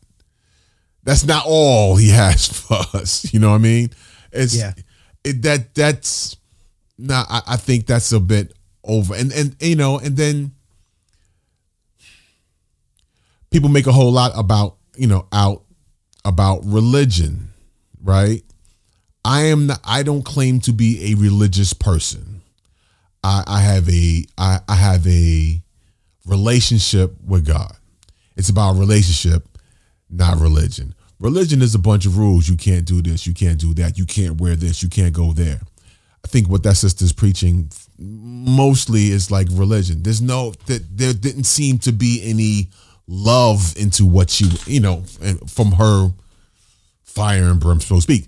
that's not all he has for us. You know what I mean? It's Yeah. it, that that's nah, I, I think that's a bit over. And and you know, and then people make a whole lot about, you know, out about religion, right? I am not, I don't claim to be a religious person. I, I have a I, I have a relationship with God. It's about relationship, not religion. Religion is a bunch of rules. You can't do this, you can't do that, you can't wear this, you can't go there. I think what that sister's preaching mostly is like religion. There's no that there didn't seem to be any love into what she, you know, from her fire and brimstone speak.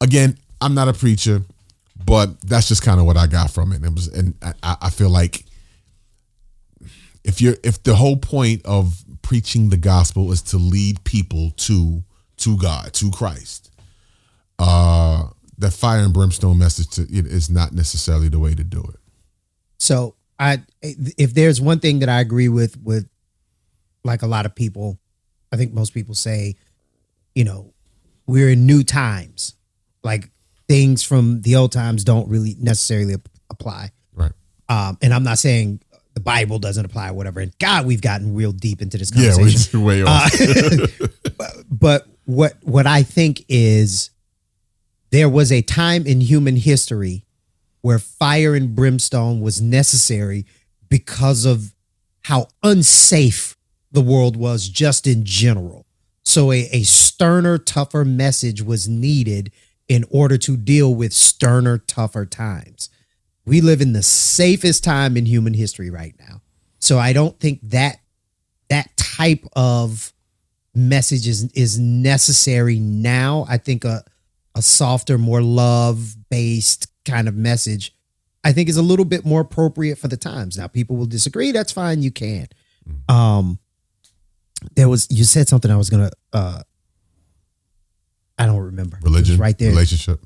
Again, I'm not a preacher, but that's just kind of what I got from it. It was, and I, I feel like if you're if the whole point of preaching the gospel is to lead people to to God, to Christ, uh, that fire and brimstone message to it is not necessarily the way to do it. So I, if there's one thing that I agree with, with like a lot of people, I think most people say, you know, we're in new times. Like things from the old times don't really necessarily apply. Right. Um, and I'm not saying the Bible doesn't apply or whatever. And God, we've gotten real deep into this conversation. Yeah, we're way off. but what what I think is there was a time in human history where fire and brimstone was necessary because of how unsafe the world was just in general. So a, a sterner, tougher message was needed in order to deal with sterner, tougher times. We live in the safest time in human history right now. So I don't think that that type of message is is necessary now. I think a a softer, more love based kind of message, I think is a little bit more appropriate for the times. Now, people will disagree. That's fine. You can. Um, there was you said something I was gonna. uh I don't remember. Religion, right there. relationship.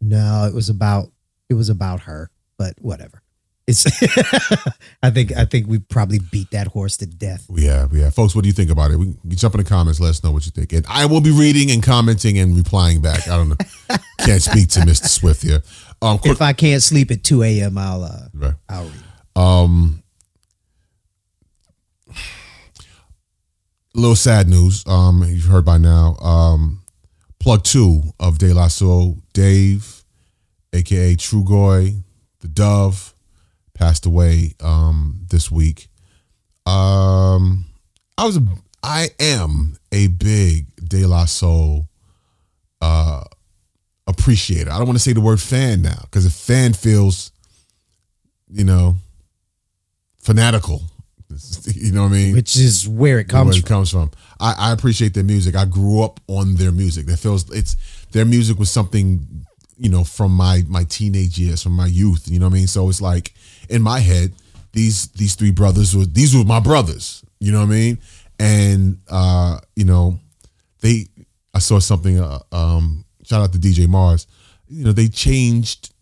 No, it was about it was about her, but whatever. It's I think I think we probably beat that horse to death. We have, we have. Folks, what do you think about it? We can jump in the comments, let us know what you think. And I will be reading and commenting and replying back. I don't know. Can't speak to Mr. Swift here. Um, quick, If I can't sleep at 2 a.m., I'll uh right. I'll read. Um, a little sad news. Um, you've heard by now. Um, plug two of De La Soul, Dave, aka Trugoy, the Dove, passed away um this week. Um, I was a, I am a big De La Soul uh appreciator. I don't want to say the word fan now because a fan feels, you know, fanatical. You know what I mean? Which is where it comes where it from. comes from. I, I appreciate their music. I grew up on their music. That feels it's their music was something, you know, from my my teenage years, from my youth. You know what I mean? So it's like in my head, these these three brothers were these were my brothers. You know what I mean? And uh, you know, they I saw something. Uh, um, shout out to DJ Mars. You know, they changed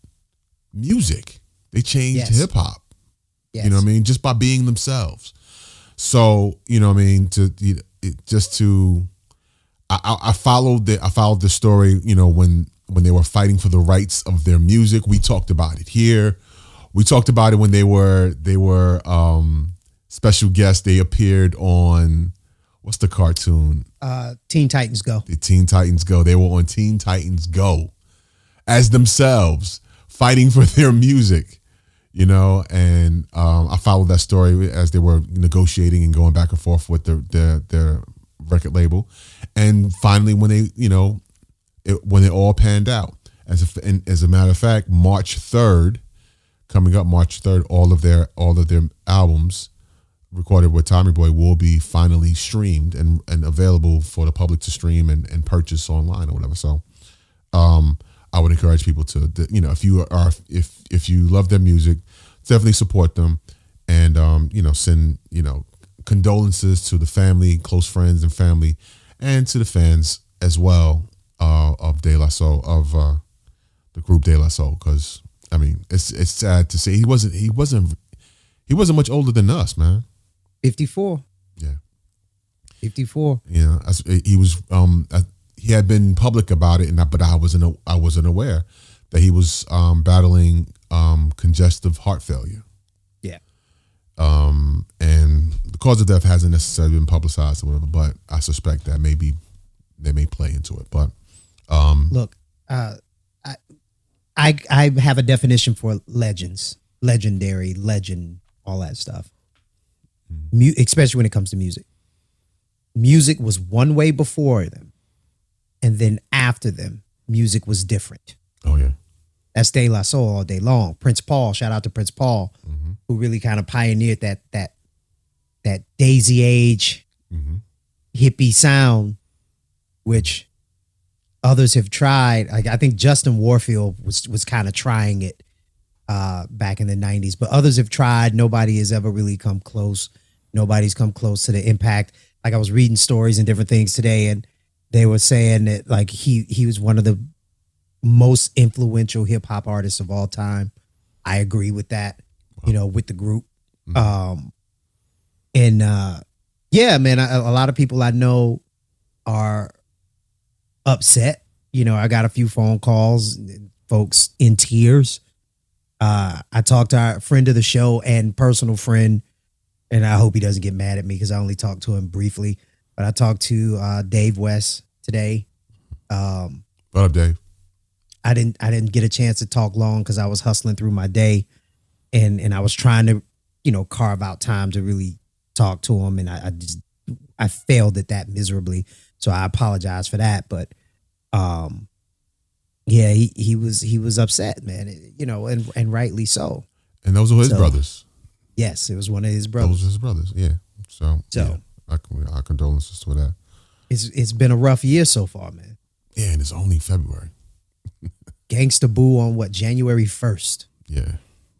music. They changed Yes. hip hop. Yes. You know what I mean? Just by being themselves. So you know what I mean to you know, it, just to I, I I followed the I followed the story. You know when when they were fighting for the rights of their music. We talked about it here. We talked about it when they were they were um special guests. They appeared on what's the cartoon? Uh Teen Titans Go. the Teen Titans Go. They were on Teen Titans Go as themselves fighting for their music, you know. And um, I followed that story as they were negotiating and going back and forth with their their, their record label, and finally when they, you know, it, when it all panned out. As a, as a matter of fact, March third, coming up March third, all of their all of their albums recorded with Tommy Boy will be finally streamed and, and available for the public to stream and, and purchase online or whatever. So um, I would encourage people to, you know, if you are, if, if you love their music, definitely support them and, um, you know, send, you know, condolences to the family, close friends and family and to the fans as well uh, of De La Soul, of uh, the group De La Soul. Cause I mean, it's, it's sad to see he wasn't, he wasn't, he wasn't much older than us, man. 54. Yeah. 54. Yeah, know, he was um he had been public about it, and I, but I wasn't I wasn't aware that he was um battling um congestive heart failure. Yeah. Um, and the cause of death hasn't necessarily been publicized or whatever, but I suspect that maybe they may play into it. But um, Look, uh I I I have a definition for legends. Legendary, legend, all that stuff. Mu- especially when it comes to music. Music was one way before them, and then after them, music was different. Oh yeah. That's De La Soul all day long. Prince Paul, shout out to Prince Paul, who really kind of pioneered that that that Daisy Age hippie sound, which others have tried. Like I think Justin Warfield was was kind of trying it uh, back in the '90s, but others have tried. Nobody has ever really come close. Nobody's come close to the impact. Like I was reading stories and different things today, and they were saying that like he he was one of the most influential hip hop artists of all time. I agree with that. You know, with the group. Um, and uh, yeah, man, a, a lot of people I know are upset. You know, I got a few phone calls, folks in tears. Uh, I talked to our friend of the show and personal friend, and I hope he doesn't get mad at me because I only talked to him briefly. But I talked to uh, Dave West today. Um, What up, Dave? I didn't I didn't get a chance to talk long because I was hustling through my day, and and I was trying to you know carve out time to really talk to him, and I, I just I failed at that miserably. So I apologize for that, but um, yeah, he he was he was upset, man. You know, and and rightly so. And those were his So- brothers. Yes, it was one of his brothers. Those were his brothers. Yeah. So, So- yeah, I, con- our condolences to that. It's it's been a rough year so far, man. Yeah, and it's only February. Gangsta Boo on what January first. Yeah.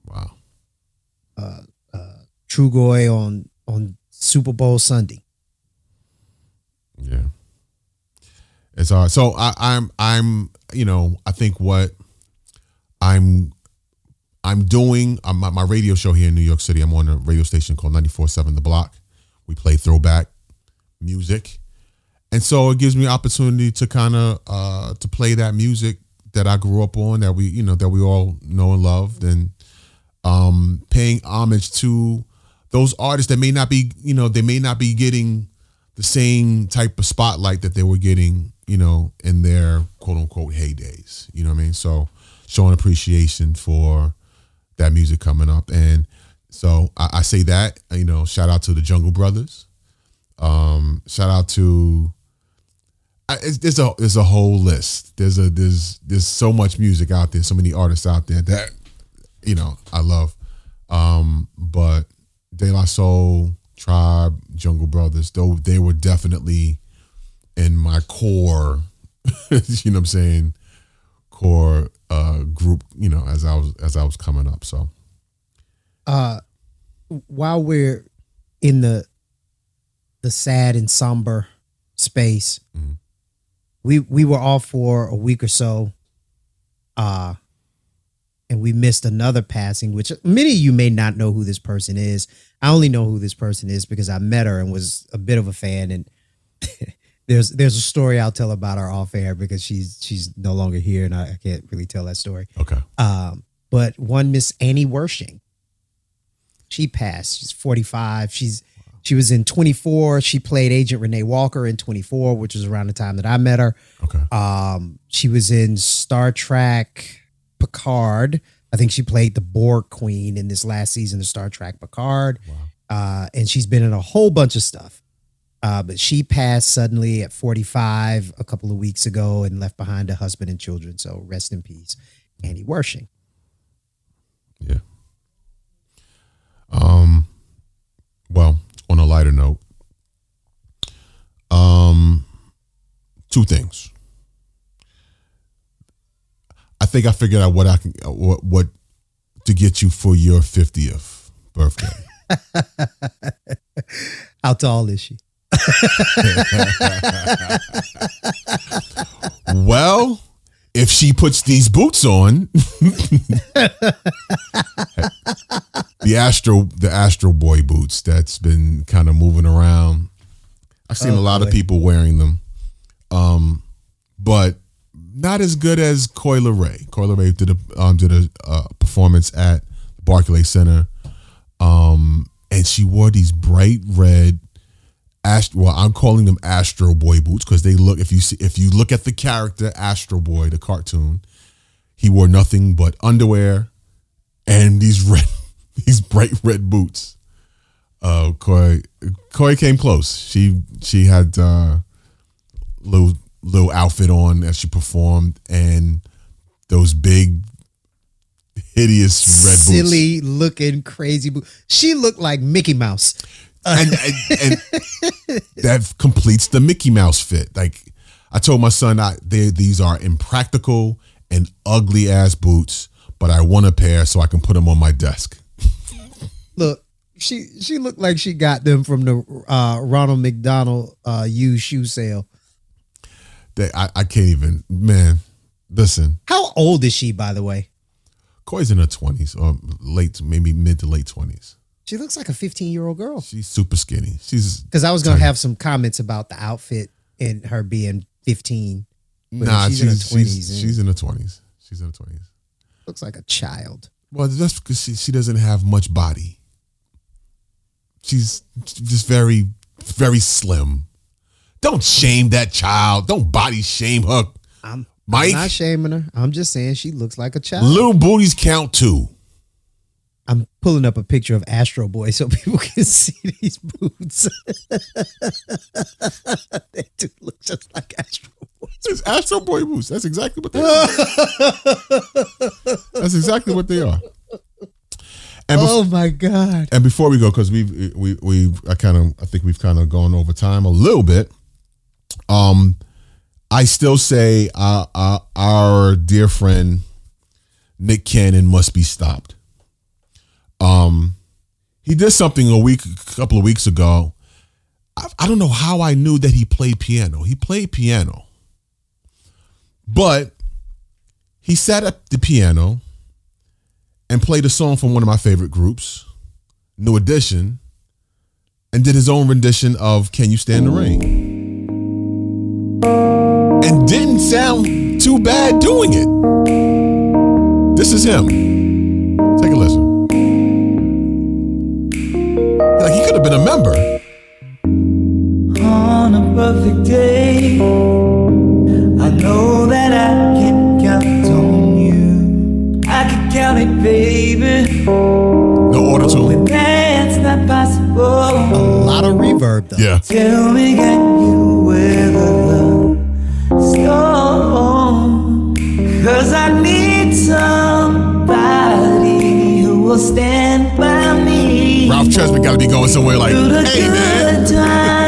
Wow. Uh, uh, Trugoy on on Super Bowl Sunday. Yeah. It's hard. So I, I'm I'm you know, I think what I'm I'm doing I'm my, my radio show here in New York City. I'm on a radio station called 94.7 The Block. We play throwback music. And so it gives me opportunity to kind of uh to play that music that I grew up on that we, you know, that we all know and loved and um paying homage to those artists that may not be, you know, they may not be getting the same type of spotlight that they were getting, you know, in their quote unquote heydays. You know what I mean? So showing appreciation for that music coming up. And so I, I say that, you know, shout out to the Jungle Brothers. Um, shout out to I, it's, there's a there's a whole list. There's a there's there's so much music out there, so many artists out there that you know I love. Um, but De La Soul, Tribe, Jungle Brothers, though they were definitely in my core. you know what I'm saying? Core uh group. You know, as I was as I was coming up. So uh while we're in the the sad and somber space we we were off for a week or so uh and we missed another passing which many of you may not know who this person is. I only know who this person is because i met her and was a bit of a fan and there's there's a story i'll tell about her off air because she's she's no longer here and i, I can't really tell that story. Okay, um, but one Miss Annie Wersching, she passed. She's 45. She's she was in 24. She played Agent Renee Walker in 24, which was around the time that I met her. okay, Um, she was in Star Trek Picard. I think she played the Borg Queen in this last season of Star Trek Picard. Uh, and she's been in a whole bunch of stuff. Uh, but she passed suddenly at 45 a couple of weeks ago and left behind a husband and children. So rest in peace, Annie Wersching. yeah. Um. Well, on a lighter note, um, two things. I think I figured out what I can what what to get you for your fiftieth birthday. How tall is she? well, if she puts these boots on, the Astro the Astro Boy boots that's been kind of moving around. I've seen Oh, a lot boy. of people wearing them, um, but not as good as Coi Leray. Coi Leray did a um, did a uh, performance at the Barclays Center, um, and she wore these bright red. Ast- well, I'm calling them Astro Boy boots because they look. If you see, if you look at the character Astro Boy, the cartoon, he wore nothing but underwear and these red these bright red boots. Uh, Coi, Coi came close. She she had uh, little little outfit on as she performed, and those big, hideous red boots. Silly looking crazy boot. She looked like Mickey Mouse. and, and, and that completes the Mickey Mouse fit. Like I told my son, I they, these are impractical and ugly ass boots, but I want a pair so I can put them on my desk. Look, she she looked like she got them from the uh, Ronald McDonald uh, used shoe sale. They, I, I can't even, man. Listen, How old is she, by the way? Coi's in her twenties or late, maybe mid to late twenties. She looks like a 15 year old girl. She's super skinny. She's Because I was gonna have some comments about the outfit and her being 15. But nah, she's she's in her she's, 20s, she's, and- in her twenties. She's in her twenties. Looks like a child. Well, that's because she, she doesn't have much body. She's just very, very slim. Don't shame that child. Don't body shame her. I'm, Mike? I'm not shaming her. I'm just saying she looks like a child. Little booties count too. I'm pulling up a picture of Astro Boy so people can see these boots. they do look just like Astro Boy. It's Astro Boy boots. That's exactly what they are. That's exactly what they are. And, bef- Oh my God. and before we go, because we've we we I kind of I think we've kind of gone over time a little bit. Um, I still say uh, uh, our dear friend Nick Cannon must be stopped. Um, he did something a week, a couple of weeks ago. I, I don't know how I knew that he played piano. He played piano, but he sat at the piano and played a song from one of my favorite groups, New Edition, and did his own rendition of "Can You Stand the Rain." And didn't sound too bad doing it. This is him. Take a listen. Like he could have been a member. on a perfect day. I know that I can count it, baby. No auto tune. That's not A lot of reverb though. Yeah. Tell me, can you weather the storm? Cause I need somebody who will stand by me. Ralph Tresvant got to be going somewhere like, Through hey man.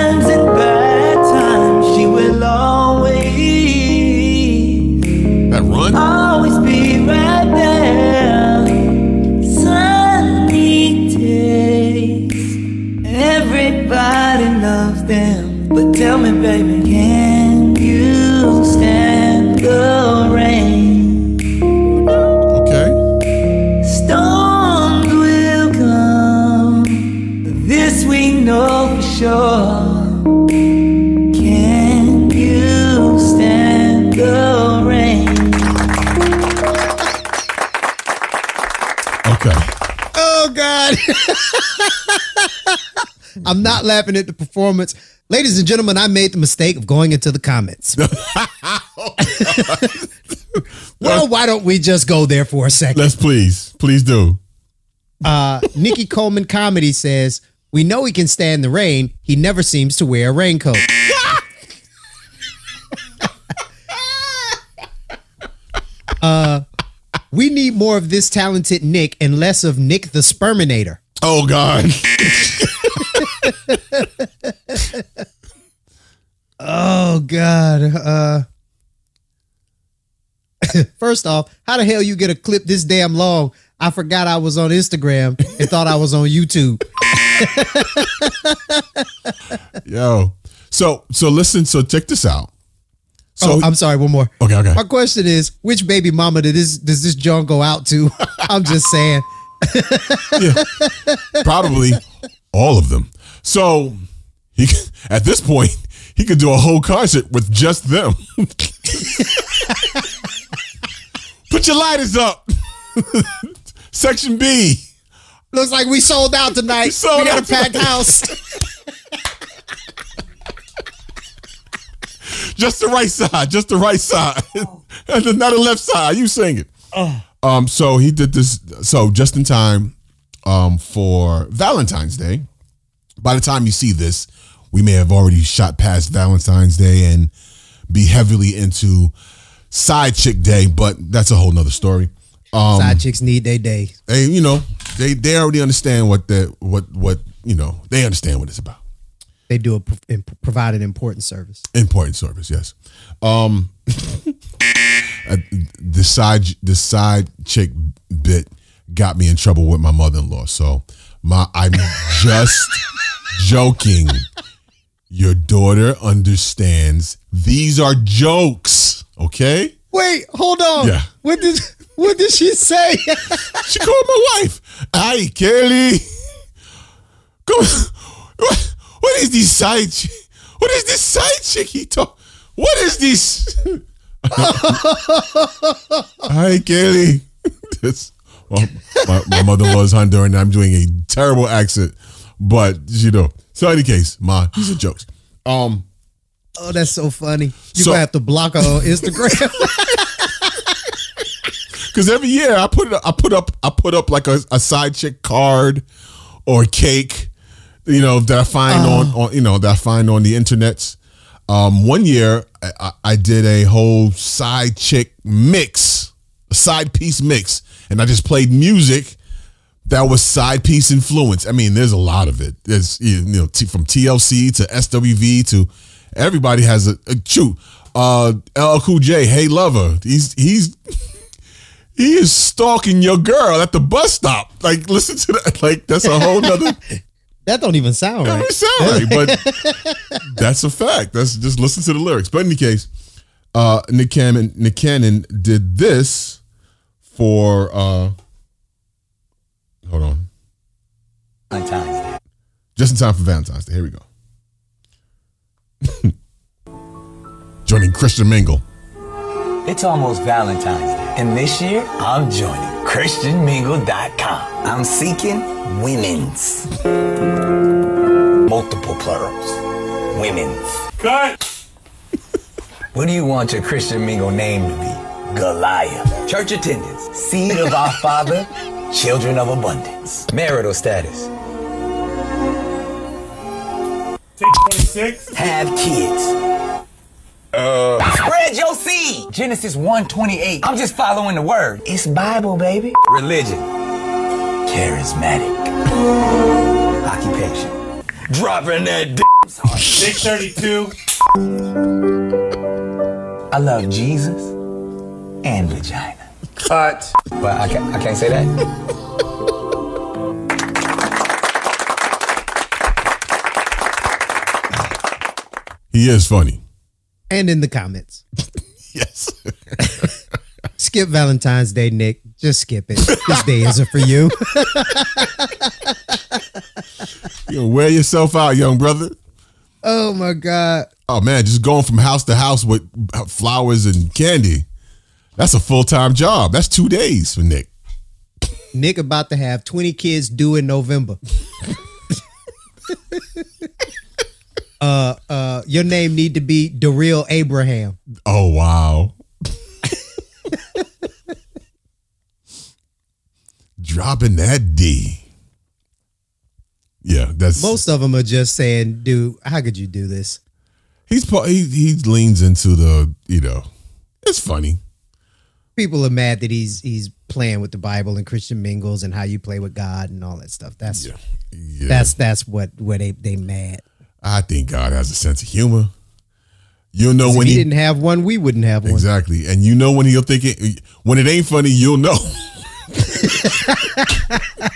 I'm not laughing at the performance. Ladies and gentlemen, I made the mistake of going into the comments. well, why don't we just go there for a second? Let's please, please do. Uh, Nikki Coleman Comedy says, We know he can stand the rain. He never seems to wear a raincoat. uh, we need more of this talented Nick and less of Nick the Sperminator. Oh God. Oh God. Uh First off, how the hell you get a clip this damn long? I forgot I was on Instagram and thought I was on YouTube. Yo. So so listen. So check this out. So oh, I'm sorry, one more. okay okay. My question is, which baby mama did this does this John go out to? I'm just saying. Probably all of them. So he at this point he could do a whole concert with just them. Put your lighters up. Section B. Looks like we sold out tonight. sold we got a packed tonight. house. Just the right side, just the right side, and then not the left side. You sing it. Um. So he did this. So just in time, um, for Valentine's Day. By the time you see this, we may have already shot past Valentine's Day and be heavily into side chick day, but that's a whole nother story. Um, Side chicks need their day. they, you know, they they already understand what the what what you know. They understand what it's about. They do a provide an important service. Important service, yes. Um, uh, the side the side chick bit got me in trouble with my mother in law. So my I'm just joking. Your daughter understands these are jokes. Okay, Wait, hold on. Yeah. What did what did she say? she called my wife. Hi, Kelly. Come. What, what is this side? Chick? What is this side chick he talk? What is this? Hi, Kelly. That's, well, my, my mother-in-law is Honduran. and I'm doing a terrible accent, but you know. So, in any case, ma, these are jokes. Um, oh, that's so funny. You're So- gonna have to block her on Instagram. because every year I put it, I put up, I put up like a, a side chick card or cake, you know, that I find on, on, you know, that I find on the internets. Um, one year I, I- I did a whole side chick mix, a side piece mix, and I just played music that was side piece influence. I mean, there's a lot of it. There's you know t- from TLC to SWV to everybody has a, a shoot. Uh, LL Cool J, Hey Lover, he's he's he is stalking your girl at the bus stop. Like, listen to that. Like, that's a whole nother. that don't even sound right. don't sound right, but that's a fact. That's just listen to the lyrics. But in any case, uh, Nick Cannon, Nick Cannon did this for. uh Hold on, Valentine's Day. just in time for Valentine's Day. Here we go. Joining Christian Mingle. It's almost Valentine's Day, and this year I'm joining ChristianMingle.com. I'm seeking women's. Multiple plurals. Women's. Cut. What do you want your Christian Mingle name to be? Goliath. Church attendance. Seed of our Father. Children of abundance. Marital status. Take 26. Have kids. Uh, spread your seed. Genesis 1:28. I'm just following the word. It's Bible, baby. Religion. Charismatic. Occupation. Dropping that d- 632. I love Jesus and vagina. Cut. But I can't, I can't say that. He is funny. And in the comments. Yes. Skip Valentine's Day, Nick. Just skip it. This day isn't for you. you know, wear yourself out, young brother. Oh my God. Oh man, just going from house to house with uh, flowers and candy. That's a full time job. That's two days for Nick. Nick about to have 20 kids due in November. uh uh your name need to be real Abraham. Oh wow. Dropping that D. Yeah, that's Most of them are just saying, dude, how could you do this? he's he he leans into the you know it's funny. People are mad that he's he's playing with the Bible and Christian mingles and how you play with God and all that stuff. That's Yeah, yeah. that's that's what what they they mad. I think God has a sense of humor. You'll know If when he, he, didn't have one, we wouldn't have one. exactly, and you know when he'll think it when it ain't funny. You'll know.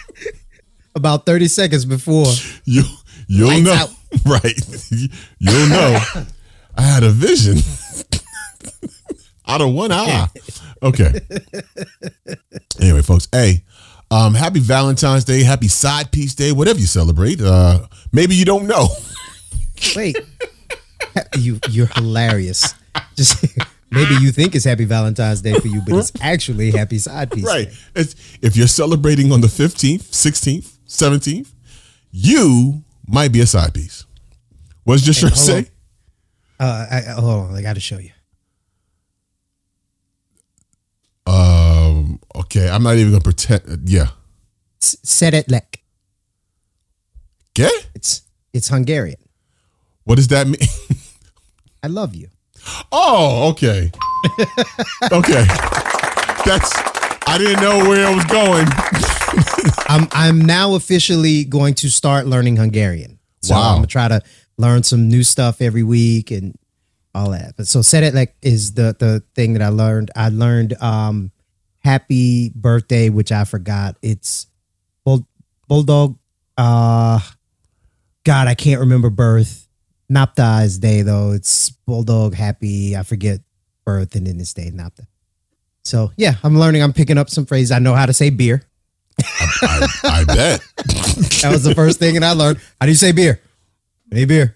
About 30 seconds before. You you'll Lights know out. right. You'll know. I had a vision out of one eye. Okay. Anyway, folks. Hey, um, happy Valentine's Day, happy Side Piece Day, whatever you celebrate. Uh, maybe you don't know. Wait. you you're hilarious. Just maybe you think it's happy Valentine's Day for you, but it's actually happy side piece. Right. If you're celebrating on the 15th, 16th, 17th, you might be a side piece. What does your shirt hold on. say? Uh, I- hold on, I got to show you. Um, okay, I'm not even gonna pretend. Yeah, S- Szeretlek. Okay? It's it's Hungarian. What does that mean? I love you. Oh, okay. okay. That's I didn't know where it was going. I'm I'm now officially going to start learning Hungarian. So Wow. I'm gonna try to learn some new stuff every week and all that. But so Szeretlek is the the thing that I learned. I learned um happy birthday, which I forgot. It's bull, bulldog. Uh God, I can't remember birth. Napta is day though. It's bulldog happy. I forget birth and then it's day Napta. So yeah, I'm learning. I'm picking up some phrases. I know how to say beer. I, I bet. That was the first thing that I learned. How do you say beer? Hey, beer.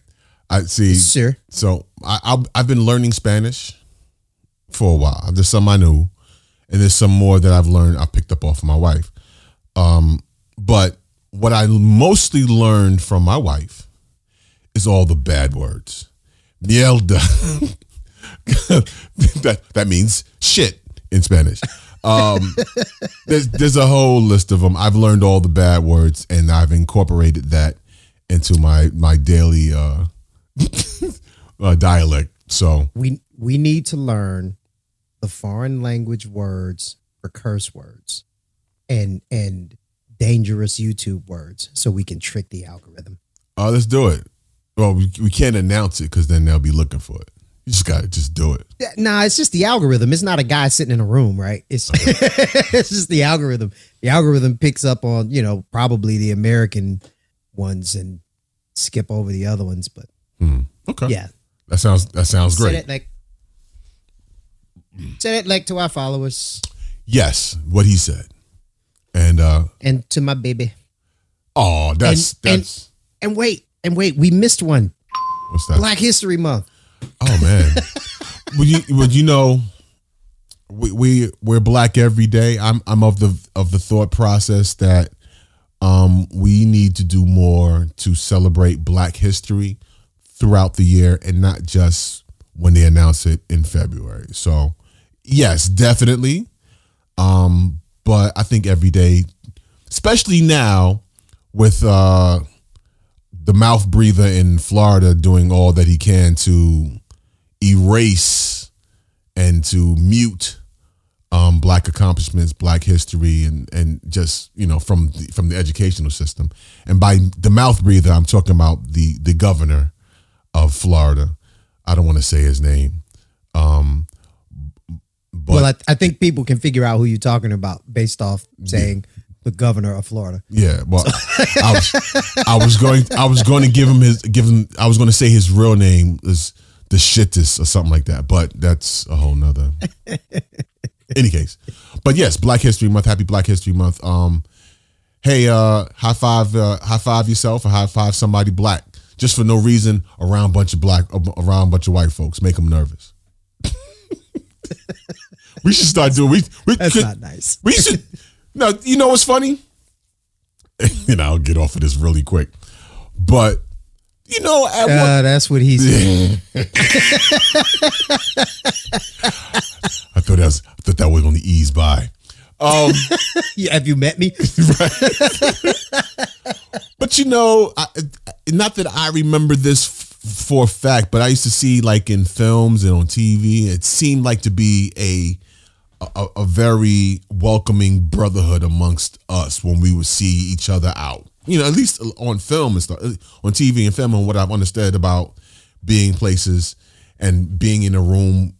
I see. Sure. So I, I've, I've been learning Spanish for a while. There's some I knew, and there's some more that I've learned. I picked up off of my wife. Um, but what I mostly learned from my wife is all the bad words. Mierda. that that means shit in Spanish. Um, there's there's a whole list of them. I've learned all the bad words, and I've incorporated that into my my daily uh, uh, dialect. So We we need to learn the foreign language words for curse words and and dangerous YouTube words so we can trick the algorithm. uh, let's do it. Well, we, we can't announce it because then they'll be looking for it. You just gotta just do it. Nah, it's just the algorithm. It's not a guy sitting in a room, right? It's it's just the algorithm. The algorithm picks up on, you know, probably the American ones and skip over the other ones. But Okay. yeah. That sounds that sounds great. it like say it like to our followers Yes, what he said. And uh and to my baby. oh, that's And- and- that's And wait, and wait, we missed one. what's that? Black History Month. Oh man. well, you well, you know, we we we're black every day. I'm I'm of the of the thought process that um we need to do more to celebrate black history throughout the year and not just when they announce it in February. So, yes, definitely. Um but I think every day especially now with uh the mouth breather in Florida doing all that he can to erase and to mute um, black accomplishments, black history, and and just you know from the, from the educational system. And by the mouth breather, I'm talking about the the governor of Florida. I don't want to say his name. Um, but well, I, I think people can figure out who you're talking about based off saying the governor of Florida. Yeah, well, I was, I was going, I was going to give him his, give him, I was going to say his real name is the shittest or something like that, but that's a whole nother. Any case, but yes, Black History Month, Happy Black History Month. Um, hey, uh, high five, uh, high five yourself, or high five somebody black, just for no reason around a bunch of black, around a bunch of white folks, make them nervous. we should start doing. We, we That's could- not nice. we should. No, you know what's funny? and I'll get off of this really quick. But you know, at one, Uh, that's what he said. I thought that was I thought that was going to ease by. Um, Yeah, Have you met me? but you know, I, not that I remember this f- for a fact, but I used to see like in films and on TV, it seemed like to be a a, a very welcoming brotherhood amongst us when we would see each other out. You know, at least on film and stuff, on TV and film, and what I've understood about being places and being in a room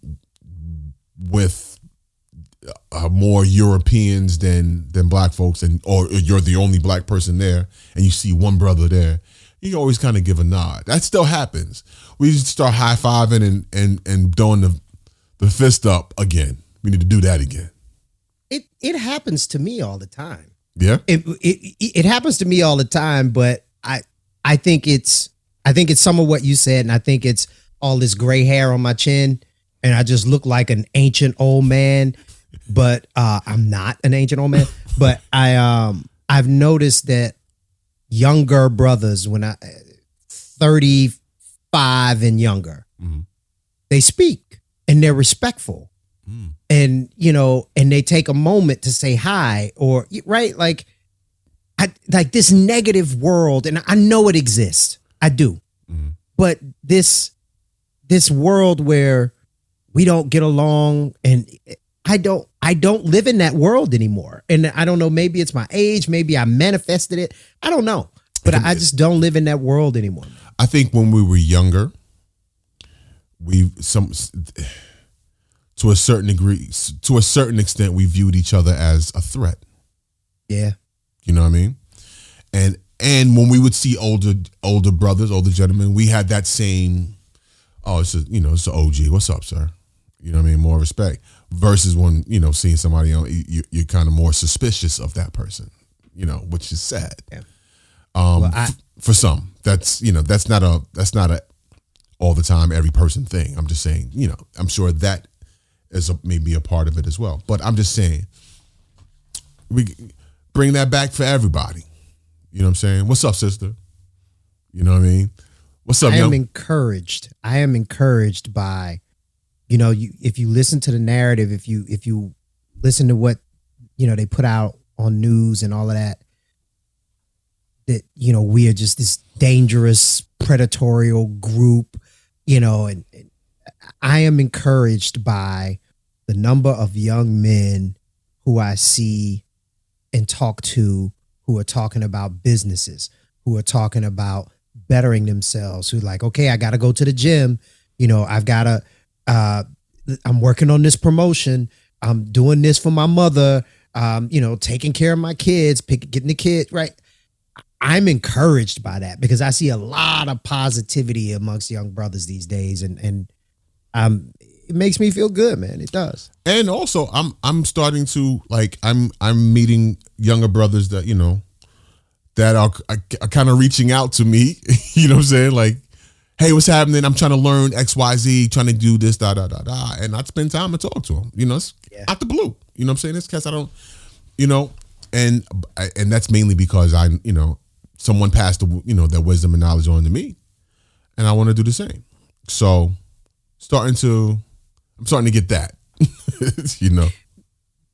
with uh, more Europeans than than black folks, and or you're the only black person there, and you see one brother there, you always kind of give a nod. That still happens. We start high fiving and and and doing the the fist up again. We need to do that again. It it happens to me all the time. Yeah. It, it it happens to me all the time, but I I think it's I think it's some of what you said, and I think it's all this gray hair on my chin, and I just look like an ancient old man. But uh, I'm not an ancient old man. But I um I've noticed that younger brothers when I 35 and younger, they speak and they're respectful and you know and they take a moment to say hi or right like I like this negative world, and I know it exists. I do, mm-hmm. but this this world where we don't get along, and I don't I don't live in that world anymore. And I don't know. Maybe it's my age. Maybe I manifested it. I don't know, but I, I just don't live in that world anymore. I think when we were younger, we some to a certain degree, to a certain extent, we viewed each other as a threat. Yeah, You know what I mean? And and when we would see older older brothers, older gentlemen, we had that same, oh, it's a you know it's an OG. What's up, sir? You know what I mean? More respect versus when you know seeing somebody on, you, you're kind of more suspicious of that person. You know, which is sad. Yeah. Um, Well, I- for some, that's you know that's not a that's not a all the time every person thing. I'm just saying, you know, I'm sure that is a, maybe a part of it as well. But I'm just saying, we bring that back for everybody. You know what I'm saying? What's up, sister? You know what I mean? What's up, I am encouraged. I am encouraged by, you know, you if you listen to the narrative, if you if you listen to what you know they put out on news and all of that, that you know we are just this dangerous predatorial group, you know, and, and I am encouraged by the number of young men who I see and talk to who are talking about businesses, who are talking about bettering themselves, who like, okay, I got to go to the gym. You know, I've got to, uh, I'm working on this promotion. I'm doing this for my mother. Um, you know, taking care of my kids, pick, getting the kid right. I'm encouraged by that because I see a lot of positivity amongst young brothers these days, and and um, it makes me feel good, man. It does. and also, I'm I'm starting to like I'm I'm meeting younger brothers that you know that are, are, are kind of reaching out to me. you know what I'm saying? Like, hey, what's happening? I'm trying to learn X Y Z, trying to do this, da da da da, and I spend time and talk to them. You know, it's out the blue. You know what I'm saying? It's because I don't, you know, and and that's mainly because I, you know, someone passed the you know that wisdom and knowledge on to me, and I want to do the same. So, starting to, I'm starting to get that. you know,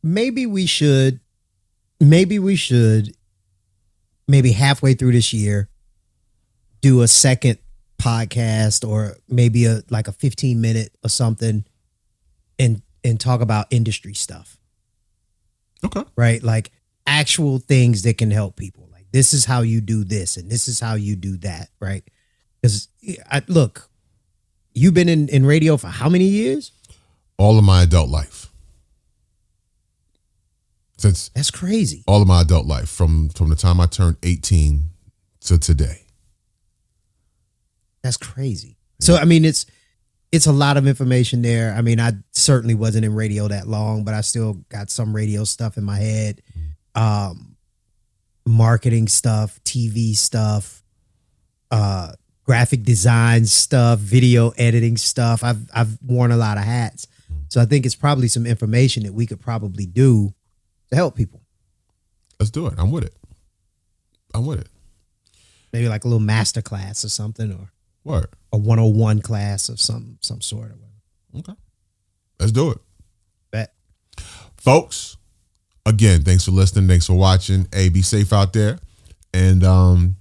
maybe we should maybe we should maybe halfway through this year do a second podcast or maybe a like a 15 minute or something and and talk about industry stuff. Okay. right? Like actual things that can help people. Like this is how you do this and this is how you do that right? Because i look you've been in in radio for how many years all of my adult life since that's crazy all of my adult life from from the time I turned 18 to today. That's crazy. So I mean, it's it's a lot of information there. I mean, I certainly wasn't in radio that long, but I still got some radio stuff in my head. Um, marketing stuff, TV stuff, uh, graphic design stuff, video editing stuff. I've I've worn a lot of hats, so I think it's probably some information that we could probably do to help people. Let's do it. I'm with it. I'm with it. Maybe like a little master class or something, or what? a 101 class of some some sort of whatever. Okay. Let's do it. Bet. Folks, again, thanks for listening. Thanks for watching. Hey, be safe out there. And um,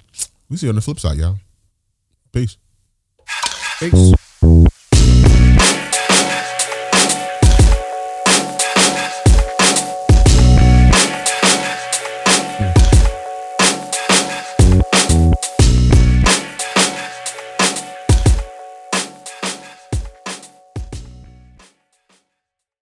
we see you on the flip side, y'all. Peace. Peace.